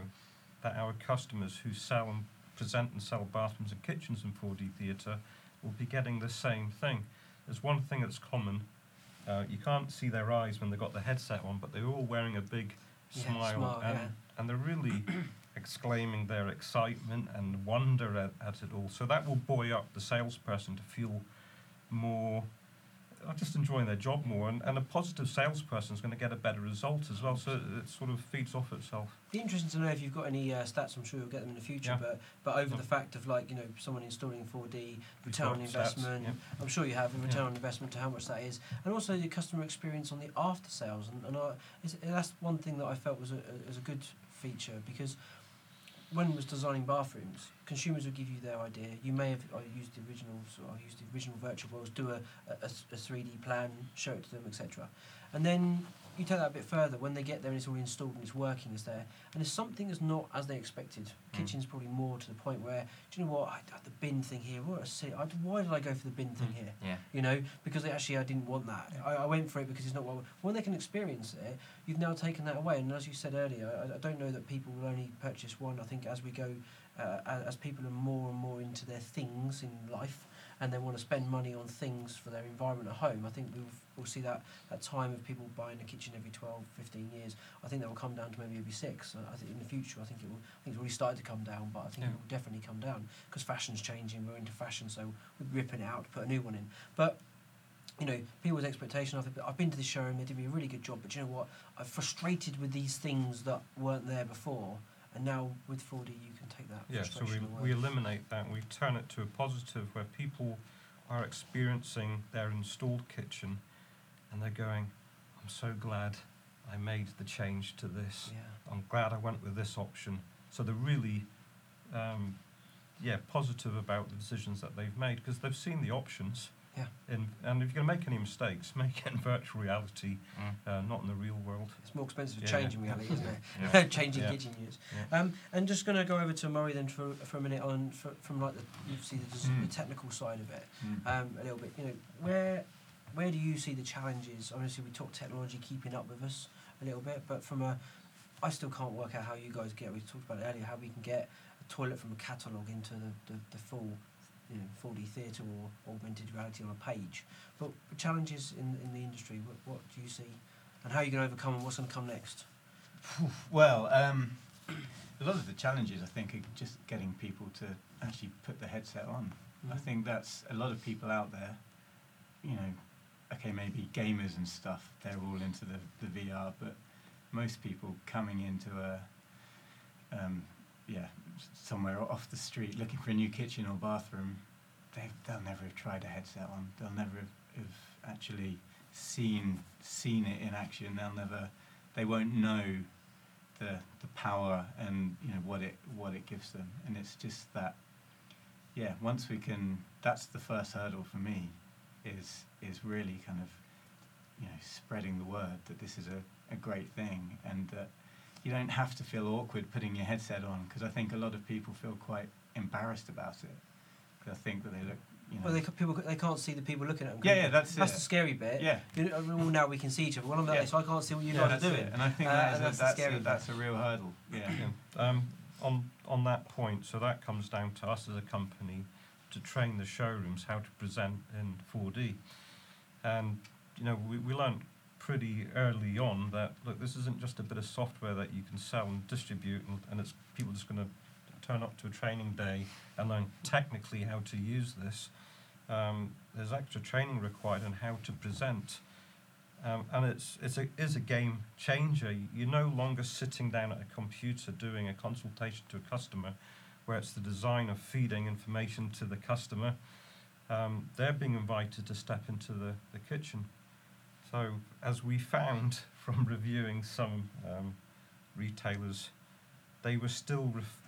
that our customers who sell and present and sell bathrooms and kitchens in 4D theatre will be getting the same thing. There's one thing that's common. Uh, you can't see their eyes when they've got the headset on, but they're all wearing a big Yeah, smile, smile, and, yeah. And they're really exclaiming their excitement and wonder at, at it all. So that will buoy up the salesperson to feel more, uh, just enjoying their job more. And, and a positive salesperson is going to get a better result as well. So it, it sort of feeds off itself. Be interesting to know if you've got any uh, stats. I'm sure you'll get them in the future. Yeah. But but over Yeah. the fact of like you know someone installing 4D return on stats, investment. yeah. I'm sure you have a return on investment to how much that is, and also the customer experience on the after sales. And, and I, it's, that's one thing that I felt was a, a, was a good feature because when I was designing bathrooms, consumers would give you their idea. You may have I used the original, so I used the original virtual worlds, do a, a, a 3D plan, show it to them, etc. And then you take that a bit further when they get there and it's all installed and it's working, it's there. And if something is not as they expected, Mm. kitchen's probably more to the point where, do you know what, I, I- the bin thing here, what a silly, I, why did I go for the bin thing Mm. here? Yeah. You know, because they actually I didn't want that. I, I went for it because it's not what. When they can experience it, you've now taken that away. And as you said earlier, I, I don't know that people will only purchase one. I think as we go, uh, as, as people are more and more into their things in life, and they want to spend money on things for their environment at home, I think we'll, we'll see that, that time of people buying a kitchen every 12, 15 years. I think that will come down to maybe every six. I think in the future, I think it will. I think it's already started to come down, but I think Yeah. it will definitely come down because fashion's changing. We're into fashion, so we're ripping it out to put a new one in. But you know, people's expectation of it. I've been to this showroom; they did me a really good job. But you know what? I'm frustrated with these things that weren't there before, and now with 4D, you can take that Yeah, so we, frustration we eliminate that. We turn it to a positive where people are experiencing their installed kitchen and they're going, I'm so glad I made the change to this. yeah. I'm glad I went with this option. So they're really um, yeah, positive about the decisions that they've made because they've seen the options. Yeah. In, and if you're going to make any mistakes, make it in virtual reality, Mm. uh, not in the real world. It's more expensive to Yeah. change in reality, isn't it? Yeah. Changing Yeah. kitchen use. Yeah. Um, and just going to go over to Murray then for, for a minute on for, from like the obviously the, Mm. the technical side of it Mm. um, a little bit. You know, where where do you see the challenges? Obviously, we talk technology keeping up with us a little bit, but from a I still can't work out how you guys get. We talked about it earlier how we can get a toilet from a catalogue into the, the, the full you know 4D theatre or augmented reality on a page. But challenges in in the industry. What, what do you see? And how are you going to overcome and what's going to come next? Well, um, a lot of the challenges, I think, are just getting people to actually put the headset on. I Mhm. think that's a lot of people out there, you know, okay, maybe gamers and stuff, they're all into the, the VR, but most people coming into a, um, yeah, somewhere off the street looking for a new kitchen or bathroom, they, they'll never have tried a headset on. They'll never have, have actually seen seen it in action. They'll never, they won't know the the power and you know what it what it gives them. And it's just that, yeah. Once we can, that's the first hurdle for me, is is really kind of, you know, spreading the word that this is a, a great thing and that you don't have to feel awkward putting your headset on because I think a lot of people feel quite embarrassed about it. 'Cause I think that they look, you know. Well, they ca- people they can't see the people looking at them. Yeah, yeah, that's that's it. the scary bit. yeah. Well, now we can see each other. Well, I'm Yeah. so I can't see what you yeah, guys that's are doing. it. And I think Uh, that and is that's a, the that's, scary a, that's a real hurdle. Yeah. Yeah. Um, on on that point, so that comes down to us as a company to train the showrooms how to present in 4D, and you know we, we learned pretty early on that look this isn't just a bit of software that you can sell and distribute and, and it's people just going to turn up to a training day and learn technically how to use this. Um, there's extra training required on how to present. Um, and it's it's a is a game changer. You're no longer sitting down at a computer doing a consultation to a customer, where it's the design of feeding information to the customer. Um, they're being invited to step into the, the kitchen. So as we found from reviewing some um, retailers, they were still ref-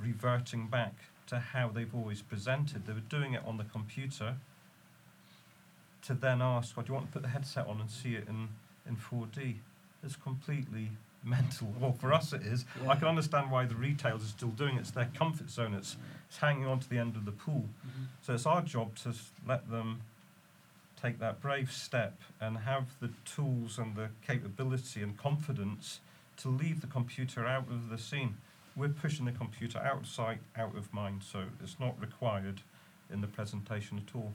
reverting back to how they've always presented. They were doing it on the computer to then ask, oh, do you want to put the headset on and see it in, in 4D? It's completely mental. Well, for us it is. I can understand why the retailers are still doing it. It's their comfort zone. It's, it's hanging on to the end of the pool. Mhm. So it's our job to let them take that brave step and have the tools and the capability and confidence to leave the computer out of the scene. We're pushing the computer out of sight, out of mind, so it's not required in the presentation at all.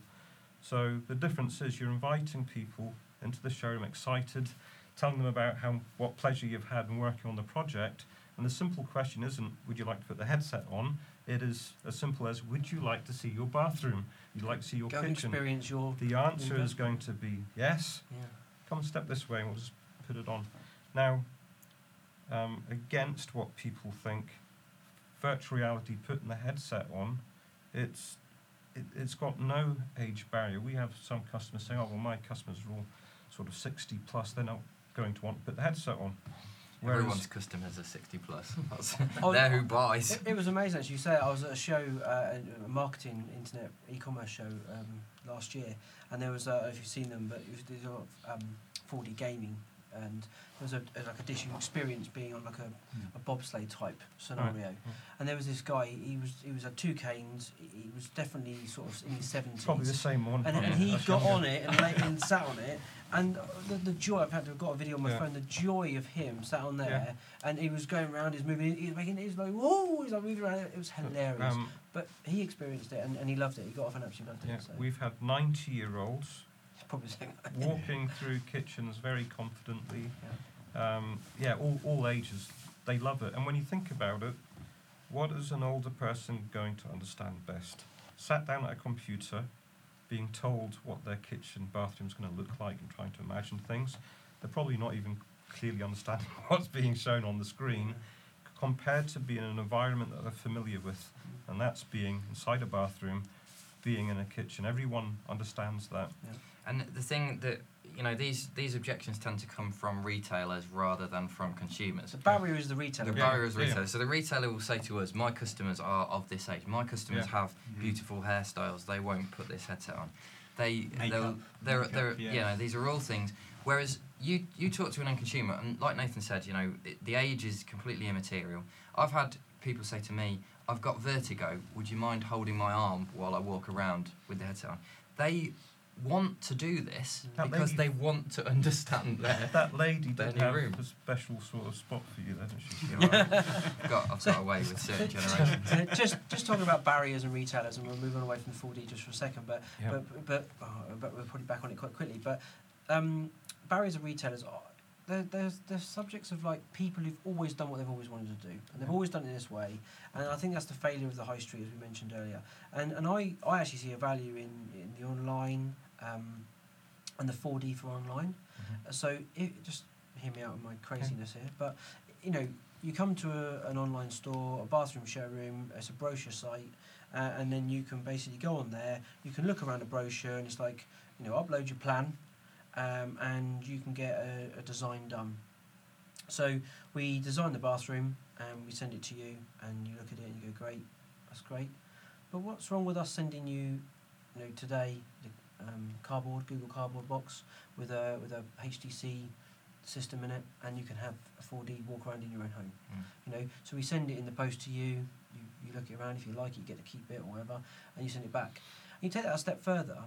So the difference is you're inviting people into the showroom excited, telling them about how what pleasure you've had in working on the project. And the simple question isn't would you like to put the headset on? It is as simple as would you like to see your bathroom? Would like to see your Go kitchen? experience your. The answer is going to be yes. Yeah. Come step this way and we'll just put it on. Now, um, against what people think, virtual reality putting the headset on, it's it, it's got no age barrier. We have some customers saying, "Oh, well, my customers are all sort of 60 plus. They're not going to want to put the headset on." Whereas- Everyone's customers are 60 plus. Oh, they're who buys. It, it was amazing actually. You say I was at a show, uh, a marketing internet e-commerce show um, last year, and there was uh, if you've seen them, but it was, there's a lot of um, 4D gaming, and there was a, a like a dish experience being on like a, a bobsleigh type scenario, and there was this guy. He was he was had two canes. He was definitely sort of in his seventies. Probably the same one. and, Yeah. he got on it and, and sat on it and the, the joy I've had to have got a video on my Yeah. phone the joy of him sat on there Yeah. and he was going around he's moving he was making he's like whoa he's like moving around it was hilarious Um, but he experienced it and, and he loved it he got off and absolutely loved it yeah, so we've had 90 year olds it's probably saying walking through kitchens very confidently. Um, yeah, all, all ages, they love it. And when you think about it, what is an older person going to understand best? Sat down at a computer, being told what their kitchen, bathroom's going to look like, and trying to imagine things. They're probably not even clearly understanding what's being shown on the screen, compared to being in an environment that they're familiar with, and that's being inside a bathroom, being in a kitchen. Everyone understands that. And the thing that you know these these objections tend to come from retailers rather than from consumers. The barrier is the retailer. The Yeah, barrier is yeah. retailer. So the retailer will say to us, "My customers are of this age. My customers Yeah. have mm-hmm. beautiful hairstyles. They won't put this headset on. They, they'll, they're, they're, yeah. you know, these are all things. Whereas you, you talk to an end consumer, and like Nathan said, you know, it, the age is completely immaterial. I've had people say to me, "I've got vertigo. Would you mind holding my arm while I walk around with the headset on?" They want to do this That because lady- they want to understand their. That lady Their did have room. a special sort of spot for you, then, she? Got, I've got away with certain generations. Just just talking about barriers and retailers, and we're moving away from the 4D just for a second, but Yeah. but but, oh, but we're probably back on it quite quickly. But um, barriers and retailers are they're, they're, they're subjects of like people who've always done what they've always wanted to do, and they've always done it this way. And I think that's the failure of the high street, as we mentioned earlier. And and I, I actually see a value in, in the online um, and the 4D for online. Mhm. So it, just hear me out with my craziness here, but you know, you come to a, an online store, a bathroom showroom, it's a brochure site, uh, and then you can basically go on there. You can look around a brochure, and it's like you know, upload your plan, um, and you can get a, a design done. So we design the bathroom, and we send it to you, and you look at it and you go, great, that's great. But what's wrong with us sending you, you know, today um, cardboard Google Cardboard box with a with a HTC system in it, and you can have a 4D walk around in your own home. Mm. You know, so we send it in the post to you. You, you look it around. If you like it, you get to keep it or whatever, and you send it back. And you take that a step further,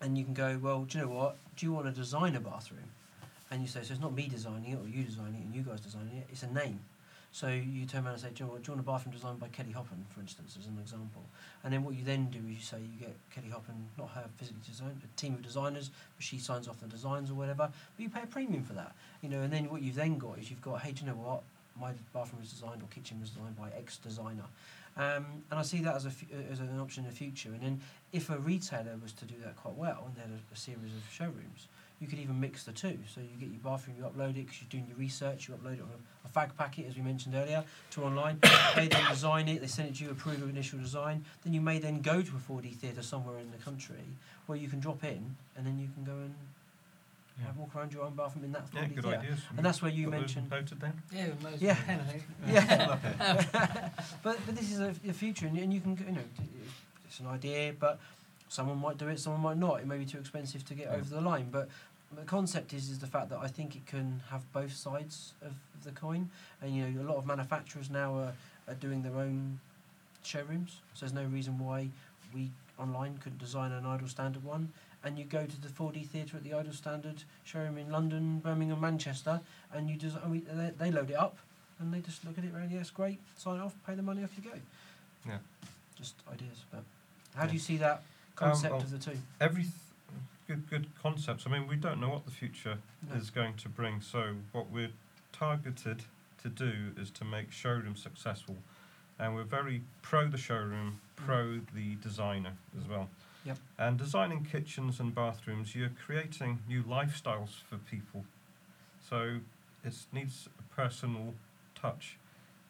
and you can go, well, do you know what? Do you want to design a bathroom? And you say, so it's not me designing it or you designing it and you guys designing it. It's a name. So you turn around and say, do you, what, do you want a bathroom designed by Kelly Hoppen, for instance, as an example? And then what you then do is you say you get Kelly Hoppen, not her physically design, a team of designers, but she signs off the designs or whatever. But you pay a premium for that, you know. And then what you've then got is you've got, hey, do you know what? My bathroom was designed or kitchen was designed by X designer, um, and I see that as a as an option in the future. And then if a retailer was to do that quite well, and they had a, a series of showrooms, you could even mix the two. So you get your bathroom, you upload it because you're doing your research. You upload it on a, a fag packet, as we mentioned earlier, to online. they then design it. They send it to you, approve of initial design. Then you may then go to a 4D theatre somewhere in the country where you can drop in, and then you can go and Yeah. walk around your own bathroom in that 4D Yeah, good theatre. ideas. And that's where you Got those mentioned. Noted then? Yeah, with Yeah. Pen, Yeah. But but this is a, a future, and, and you can go- you know it's an idea, but someone might do it, someone might not. It may be too expensive to get Yeah. over the line, but the concept is is the fact that I think it can have both sides of, the coin, and you know a lot of manufacturers now are, are doing their own showrooms, so there's no reason why we online couldn't design an Ideal Standard one. And you go to the 4D theatre at the Ideal Standard showroom in London, Birmingham, Manchester, and you design. We, they, they load it up, and they just look at it. Around, yes, great. Sign off, pay the money, off you go. Yeah. Just ideas, but how Yeah. do you see that concept well, of the two? Every th- good good concepts. I mean, we don't know what the future No. is going to bring. So what we're targeted to do is to make showroom successful, and we're very pro the showroom, pro the designer as well. Yep. And designing kitchens and bathrooms, you're creating new lifestyles for people. So it needs a personal touch.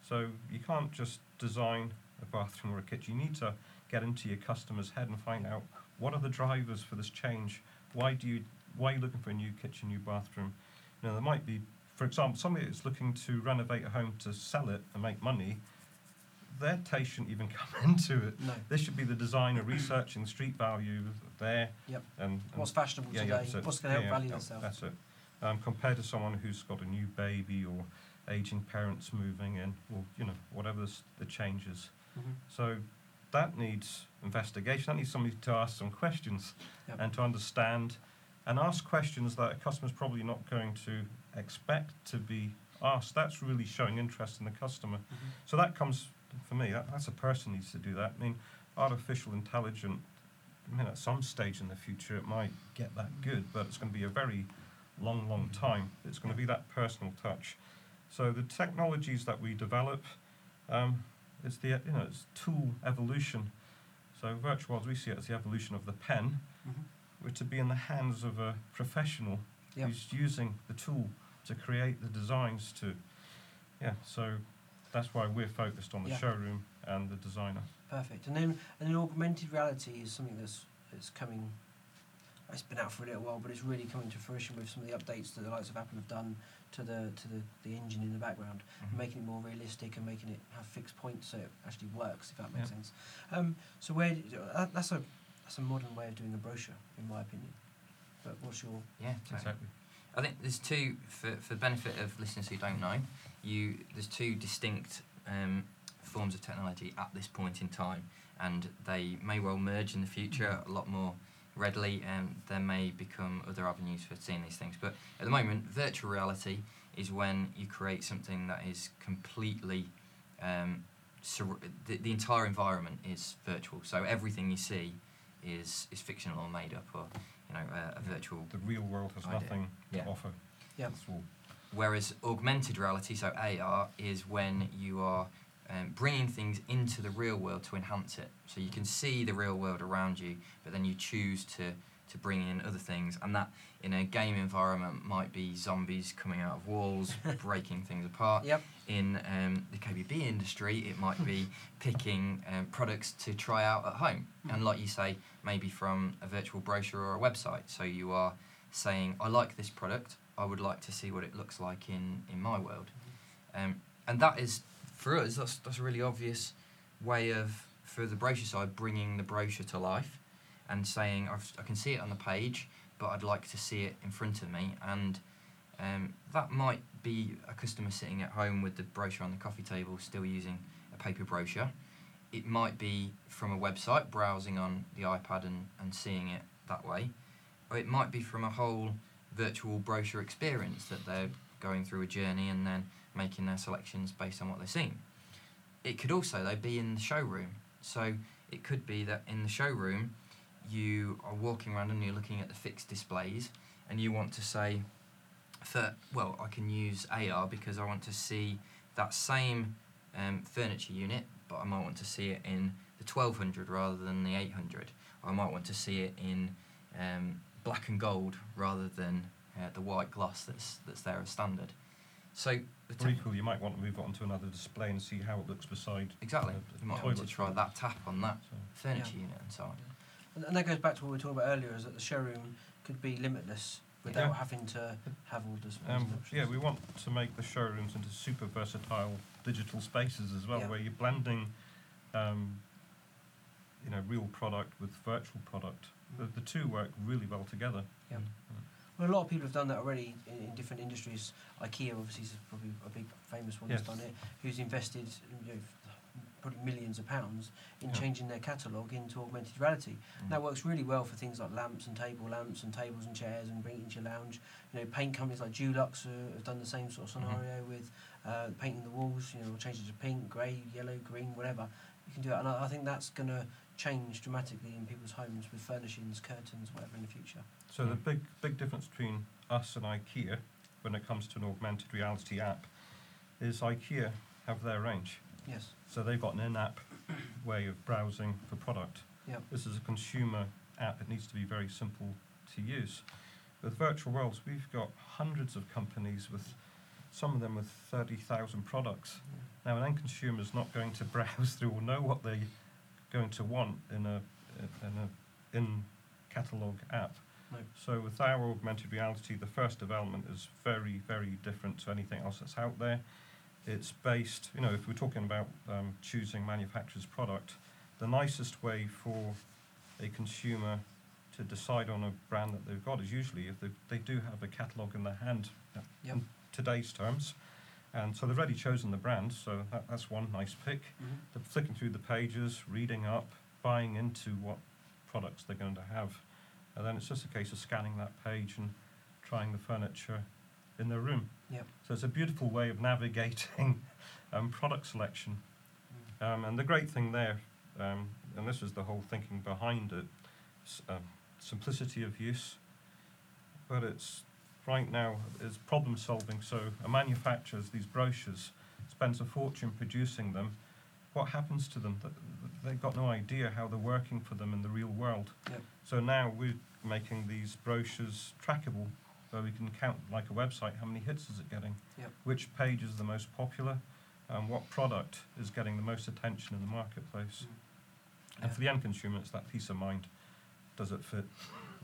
So you can't just design a bathroom or a kitchen. You need to get into your customer's head and find out what are the drivers for this change. Why do you why are you looking for a new kitchen, new bathroom? You know, there might be, for example, somebody that's looking to renovate a home to sell it and make money. Their taste shouldn't even come into it. No. This should be the designer researching the street value there. Yep. And, and What's fashionable yeah, today? yeah. What's going to help Yeah, value yeah, itself? That's it. Um, compared to someone who's got a new baby or aging parents moving in, or you know whatever the, changes. Mhm. So that needs investigation. That needs somebody to ask some questions Yep. and to understand and ask questions that a customer's probably not going to expect to be asked. That's really showing interest in the customer. Mhm. So that comes for me. That, that's a person needs to do that. I mean, artificial intelligence. I mean, at some stage in the future, it might get that good, but it's going to be a very long, long time. It's going to be that personal touch. So the technologies that we develop, um, it's the you know it's tool evolution. So virtual worlds, we see it as the evolution of the pen, Mhm. which to be in the hands of a professional Yep. who's using the tool to create the designs to, yeah. So that's why we're focused on the Yeah. showroom and the designer. Perfect. And then and then augmented reality is something that's that's coming it's been out for a little while, but it's really coming to fruition with some of the updates that the likes of Apple have done to the to the, the engine in the background, Mhm. making it more realistic and making it have fixed points so it actually works. If that makes Yeah. sense. Um, so where that, that's a that's a modern way of doing a brochure, in my opinion. But what's your Yeah. Exactly. I think there's two for for the benefit of listeners who don't know. You there's two distinct um, forms of technology at this point in time, and they may well merge in the future a lot more readily, and there may become other avenues for seeing these things. But at the moment, virtual reality is when you create something that is completely um, sur- the, the entire environment is virtual. So everything you see is is fictional or made up, or you know a, a virtual The real world has Idea. nothing Yeah. to offer. Yeah. Whereas augmented reality, so AR, is when you are um, bringing things into the real world to enhance it. So you can see the real world around you, but then you choose to, to bring in other things. And that, in a game environment, might be zombies coming out of walls, breaking things apart. Yep. In um, the KBB industry, it might be picking um, products to try out at home. And like you say, maybe from a virtual brochure or a website. So you are saying, I like this product, I would like to see what it looks like in, in my world. Um, and that is, for us, that's, that's a really obvious way of, for the brochure side, bringing the brochure to life and saying, I can see it on the page, but I'd like to see it in front of me. And um, that might be a customer sitting at home with the brochure on the coffee table, still using a paper brochure. It might be from a website, browsing on the iPad and, and seeing it that way. Or it might be from a whole virtual brochure experience that they're going through a journey and then making their selections based on what they've seen. It could also, though, be in the showroom. So it could be that in the showroom, you are walking around and you're looking at the fixed displays and you want to say, for, well, I can use AR because I want to see that same um, furniture unit, but I might want to see it in the 1200 rather than the 800. I might want to see it in um, black and gold rather than uh, the white gloss that's that's there as standard. So the Or tech- you might want to move it onto another display and see how it looks beside. exactly, uh, you might the want to try that tap on that So, furniture Yeah. unit and so on. And, and that goes back to what we were talking about earlier, is that the showroom could be limitless without Yeah. having to have all the displays um, yeah, we want to make the showrooms into super versatile digital spaces as well, Yeah. where you're blending, um, you know, real product with virtual product. The, the two work really well together. Yeah. Well, a lot of people have done that already in, in different industries. IKEA, obviously, is probably a big famous one Yes. that's done it, who's invested you know, probably millions of pounds in Yeah. changing their catalogue into augmented reality. Mm. That works really well for things like lamps and table lamps and tables and chairs and bringing it into your lounge. You know, paint companies like Dulux have done the same sort of Mhm. scenario with uh, painting the walls. You know, change it to pink, grey, yellow, green, whatever. You can do that, and I, I think that's going to change dramatically in people's homes with furnishings, curtains, whatever in the future. So the Mm. big big difference between us and IKEA when it comes to an augmented reality app is IKEA have their range. Yes. So they've got an in-app way of browsing for product. Yep. This is a consumer app. It needs to be very simple to use. With virtual worlds, we've got hundreds of companies with some of them with 30,000 products. Now, an end consumer is not going to browse through or know what they're going to want in a in a in catalog app. No. So with our augmented reality, the first development is very, very different to anything else that's out there. It's based, you know, if we're talking about um, choosing manufacturer's product, the nicest way for a consumer to decide on a brand that they've got is usually if they, they do have a catalogue in their hand, Yep. in today's terms. And so they've already chosen the brand, so that, that's one nice pick. Mhm. They're flicking through the pages, reading up, buying into what products they're going to have. And then it's just a case of scanning that page and trying the furniture in their room. Yep. So it's a beautiful way of navigating um, product selection. Um, and the great thing there, um, and this is the whole thinking behind it, um, simplicity of use, but it's right now is problem solving. So a manufacturer, these brochures, spends a fortune producing them. What happens to them? Th- th- They've got no idea how they're working for them in the real world. Yep. So now we're making these brochures trackable, so we can count like a website how many hits is it getting, Yep. which page is the most popular, and what product is getting the most attention in the marketplace. Mm. And for the end consumer, it's that peace of mind. Does it fit?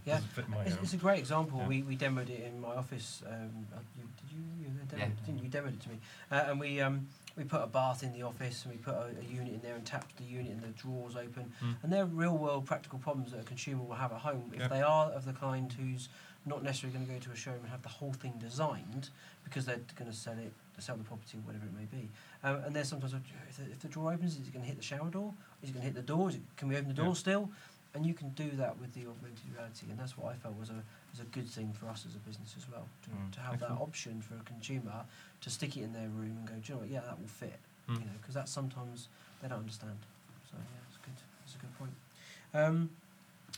Yeah. Doesn't fit my It's, it's a great example. Yeah. We, we demoed it in my office. Um, uh, you, did you? you demoed, yeah. Didn't you? You demoed it to me. Uh, and we um, we put a bath in the office and we put a, a unit in there and tapped the unit and the drawers open. Mm. And they're real world practical problems that a consumer will have at home if Yeah. they are of the kind who's not necessarily going to go to a showroom and have the whole thing designed because they're going to sell it, sell the property, whatever it may be. Um, and there's sometimes if the, if the drawer opens, is it going to hit the shower door? Is it going to hit the door? Is it, can we open the door Yeah. still? And you can do that with the augmented reality, and that's what I felt was a was a good thing for us as a business as well to, Mm. to have that option for a consumer to stick it in their room and go, do you know what? Yeah, that will fit Mm. you know, because that's sometimes they don't understand. So yeah, it's good. It's a good point. Um,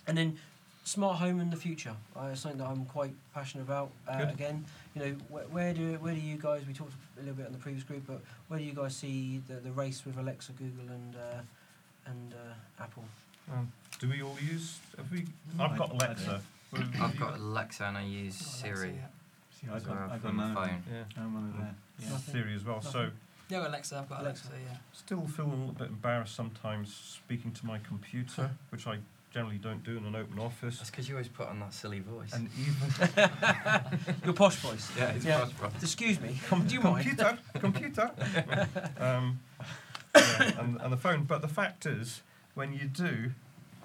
and then smart home in the future. Uh, it's something that I'm quite passionate about. Uh, again, you know, where, where do where do you guys? We talked a little bit on the previous group, but where do you guys see the, the race with Alexa, Google, and uh, and uh, Apple? Um, do we all use? Have we? No, I've got Alexa. don't. What have I've got Alexa and I use Got Alexa, Siri. yeah. See, I as got, well I got from the none of them. phone. Yeah. I'm one of them. Yeah. Nothing. Siri as well. So Nothing. Yeah, well, Alexa, I've got Alexa. Alexa, yeah. still feel a little bit embarrassed sometimes speaking to my computer, which I generally don't do in an open office. That's because you always put on that silly voice. And even Your posh voice. yeah, it's Yeah. yeah. Excuse me. com- do you mind? computer, computer. um, yeah, and, and the phone. But the fact is, when you do,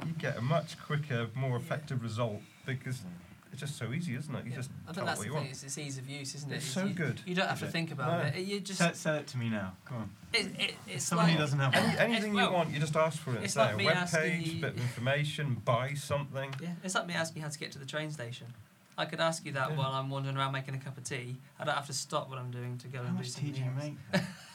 you get a much quicker, more effective result because mm. it's just so easy, isn't it? You Yeah. just I tell think it that's what the you thing. want. It's, it's ease of use, isn't it? It's so you, good. You don't have to it? think about No. it. You just Sell, sell it to me now. Come on. it, it, it's Somebody like doesn't have Any, one. anything well, you want, you just ask for it. it's It's like there. me Web asking page, you- bit of information, buy something. yeah, it's like me asking you how to get to the train station. I could ask you that Yeah. while I'm wandering around making a cup of tea. I don't have to stop what I'm doing to go How and do much tea something do you make?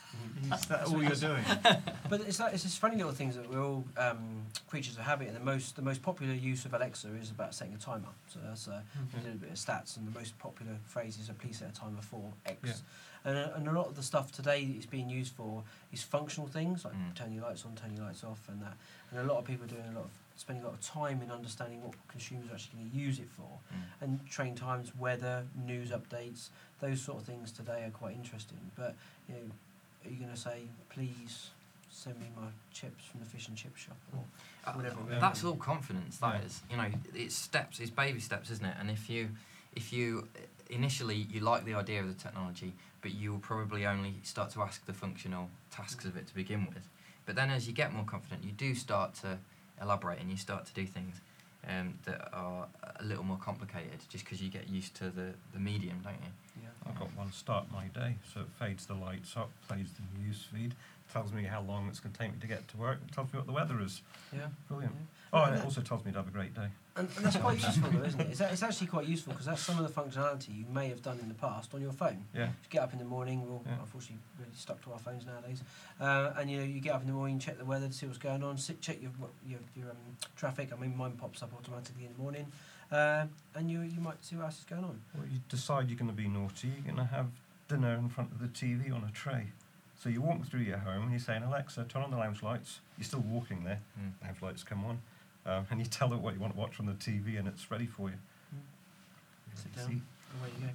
Is that all you're doing? But it's like it's just funny little things that we're all um, creatures of habit, and the most the most popular use of Alexa is about setting a timer. So that's uh, we did a bit of stats, and the most popular phrase is, a "Please set a timer for X." Yeah. And, uh, and a lot of the stuff today that it's being used for is functional things like Mm. turn your lights on, turn your lights off, and that. And a lot of people are doing a lot of spending a lot of time in understanding what consumers are actually going to use it for, Mm. and train times, weather, news updates, those sort of things today are quite interesting. But you know, are you going to say, please send me my chips from the fish and chip shop? Or Uh, whatever it That's all confidence. That Yeah. is, you know, it's steps, it's baby steps, isn't it? And if you, if you initially you like the idea of the technology, but you will probably only start to ask the functional tasks of it to begin with. But then as you get more confident, you do start to elaborate and you start to do things um, that are a little more complicated, just because you get used to the, the medium, don't you? Yeah. I've got one start my day, so it fades the lights up, plays the news feed, tells me how long it's going to take me to get to work, tells me what the weather is. Yeah. Brilliant. Yeah. Oh, and it also tells me to have a great day. And, and that's quite useful, though, isn't it? It's, a- it's actually quite useful because that's some of the functionality you may have done in the past on your phone. Yeah. You get up in the morning, we're all Yeah. unfortunately really stuck to our phones nowadays, uh, and you know you get up in the morning, check the weather to see what's going on, sit, check your your, your um, traffic. I mean, mine pops up automatically in the morning, uh, and you you might see what else is going on. Well, you decide you're going to be naughty, you're going to have dinner in front of the TV on a tray. So you walk through your home and you're saying, Alexa, turn on the lounge lights. You're still walking there, Mm. lounge lights come on, um, and you tell it what you want to watch on the TV and it's ready for you. Sit You down. Away you go.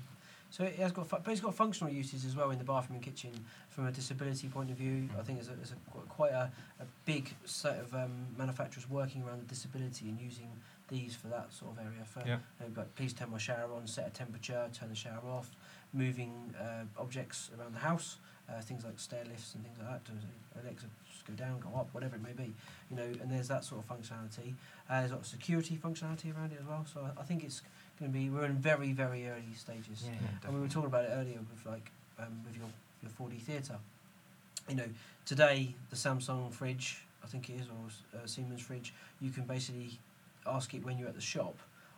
So it has got, fu- but it's got functional uses as well in the bathroom and kitchen from a disability point of view. I think there's a, there's a qu- quite a, a big set of um, manufacturers working around the disability and using these for that sort of area. For Yeah. you know, please turn my shower on, set a temperature, turn the shower off, moving uh, objects around the house, uh, things like stair lifts and things like that. To Alexa, just go down, go up, whatever it may be. You know, and there's that sort of functionality. Uh, there's a lot of security functionality around it as well. So I, I think it's going to be we're in very very early stages. Yeah, And we were talking about it earlier with like um, with your your 4D theatre. You know, today the Samsung fridge, I think it is, or uh, Siemens fridge, you can basically ask it when you're at the shop,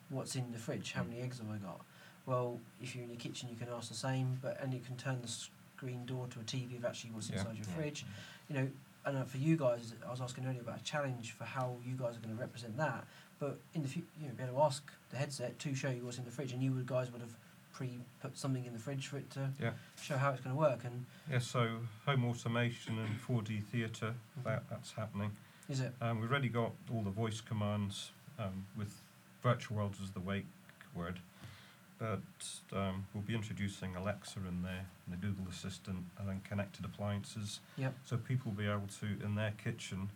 what's in the fridge, how Mm. many eggs have I got? Well, if you're in your kitchen, you can ask the same, but and it can turn the screen door to a TV of actually what's Yeah. inside your Yeah. fridge. You know, and uh, for you guys, I was asking earlier about a challenge for how you guys are going to represent that. But in the future, you know, be able to ask the headset to show you what's in the fridge, and you would guys would have pre put something in the fridge for it to Yeah. show how it's going to work. And Yeah, so home automation and 4D theatre, Mhm. that, that's happening. is it? Um, we've already got all the voice commands um, with virtual worlds as the wake word, but um, we'll be introducing Alexa in there, and the Google Assistant, and then connected appliances. Yep. So people will be able to, in their kitchen,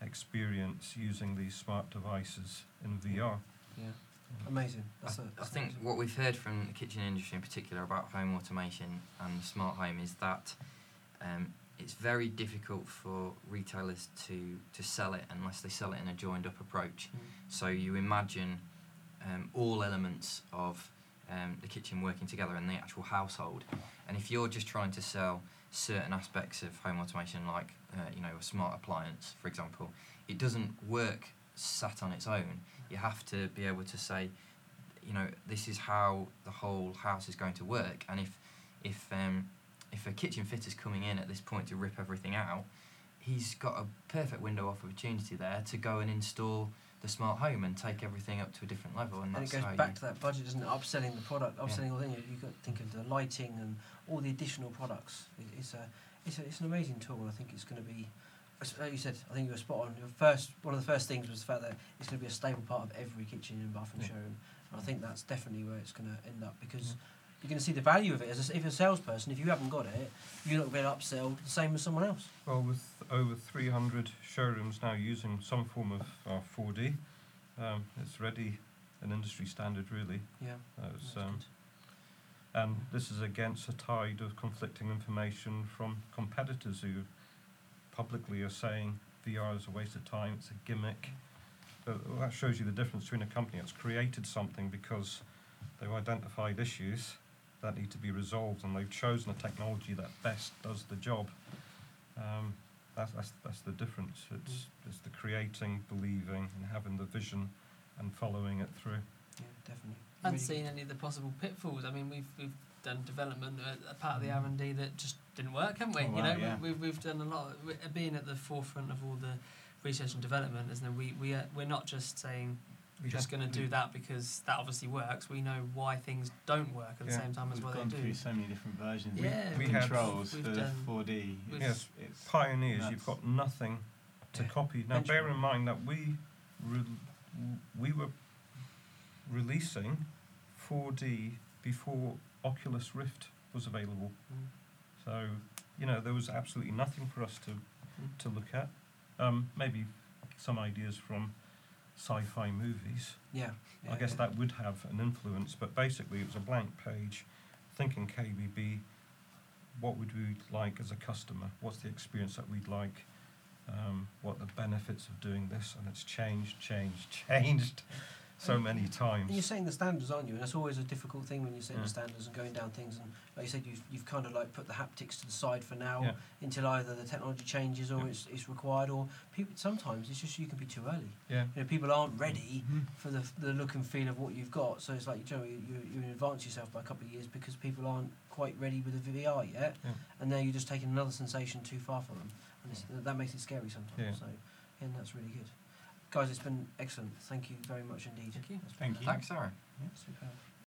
experience using these smart devices in VR. Yeah. Amazing. That's I, a, I that's think amazing. what we've heard from the kitchen industry in particular about home automation and smart home is that um, it's very difficult for retailers to, to sell it unless they sell it in a joined up approach. Mm. So you imagine um, all elements of um, the kitchen working together in the actual household. And if you're just trying to sell certain aspects of home automation, like uh, you know a smart appliance, for example, it doesn't work sat on its own. You have to be able to say, you know, this is how the whole house is going to work. And if if um, if a kitchen fitter's coming in at this point to rip everything out, he's got a perfect window of opportunity there to go and install the smart home and take everything up to a different level. And, And it goes back you, to that budget, doesn't it? Upselling the product, Yeah. upselling all the You've got to think of the lighting and all the additional products. It, it's a, it's a, it's an amazing tool. I think it's going to be, as like you said, I think you were spot on. Your first, one of the first things was the fact that it's going to be a stable part of every kitchen and bathroom Yeah. showroom. And I think that's definitely where it's going to end up because. Yeah. You're going to see the value of it as a, if you're a salesperson. If you haven't got it, you're not going to be able to upsell the same as someone else. Well, with over 300 showrooms now using some form of uh, 4D, um, it's already an industry standard, really. Yeah, Uh, that's um, and this is against a tide of conflicting information from competitors who publicly are saying VR is a waste of time, it's a gimmick. But that shows you the difference between a company that's created something because they've identified issues that need to be resolved and they've chosen a technology that best does the job. Um, that's, that's, that's the difference. It's, it's the creating, believing, and having the vision and following it through. Yeah, definitely. And Really seeing any of the possible pitfalls. I mean, we've we've done development uh, a part of the Mm. R and D that just didn't work, haven't we? Oh, you know, yeah. we, we've we've done a lot. we- uh, Being at the forefront of all the research and development, isn't it? We we are, we're not just saying We just going to do that because that obviously works. We know why things don't work at the Yeah. same time as We've gone they do. through so many different versions. Yeah, we of controls for done- 4D. Yes, it's pioneers, nuts. you've got nothing to Yeah. copy. Now, bear in mind that we re- we were releasing 4D before Oculus Rift was available. Mm. So, you know, there was absolutely nothing for us to to look at. Um, maybe some ideas from sci-fi movies. Yeah. I guess yeah. that would have an influence, but basically it was a blank page. Thinking KBB, what would we like as a customer? What's the experience that we'd like? Um, what the benefits of doing this? And it's changed, changed, changed so many times. And you're saying the standards, aren't you? And that's always a difficult thing when you're saying Yeah. the standards and going down things. And like you said, you've, you've kind of like put the haptics to the side for now Yeah. until either the technology changes or Yeah. it's, it's required, or people sometimes it's just you can be too early. Yeah. You know, people aren't ready Mhm. for the, the look and feel of what you've got. So it's like you know you, you, you advance yourself by a couple of years because people aren't quite ready with the VR yet, and now you're just taking another sensation too far from them, and it's, that makes it scary sometimes. Yeah. So, yeah, and that's really good. Guys, it's been excellent. Thank you very much indeed. Thank you. Thank you. Thanks, Sarah. superb.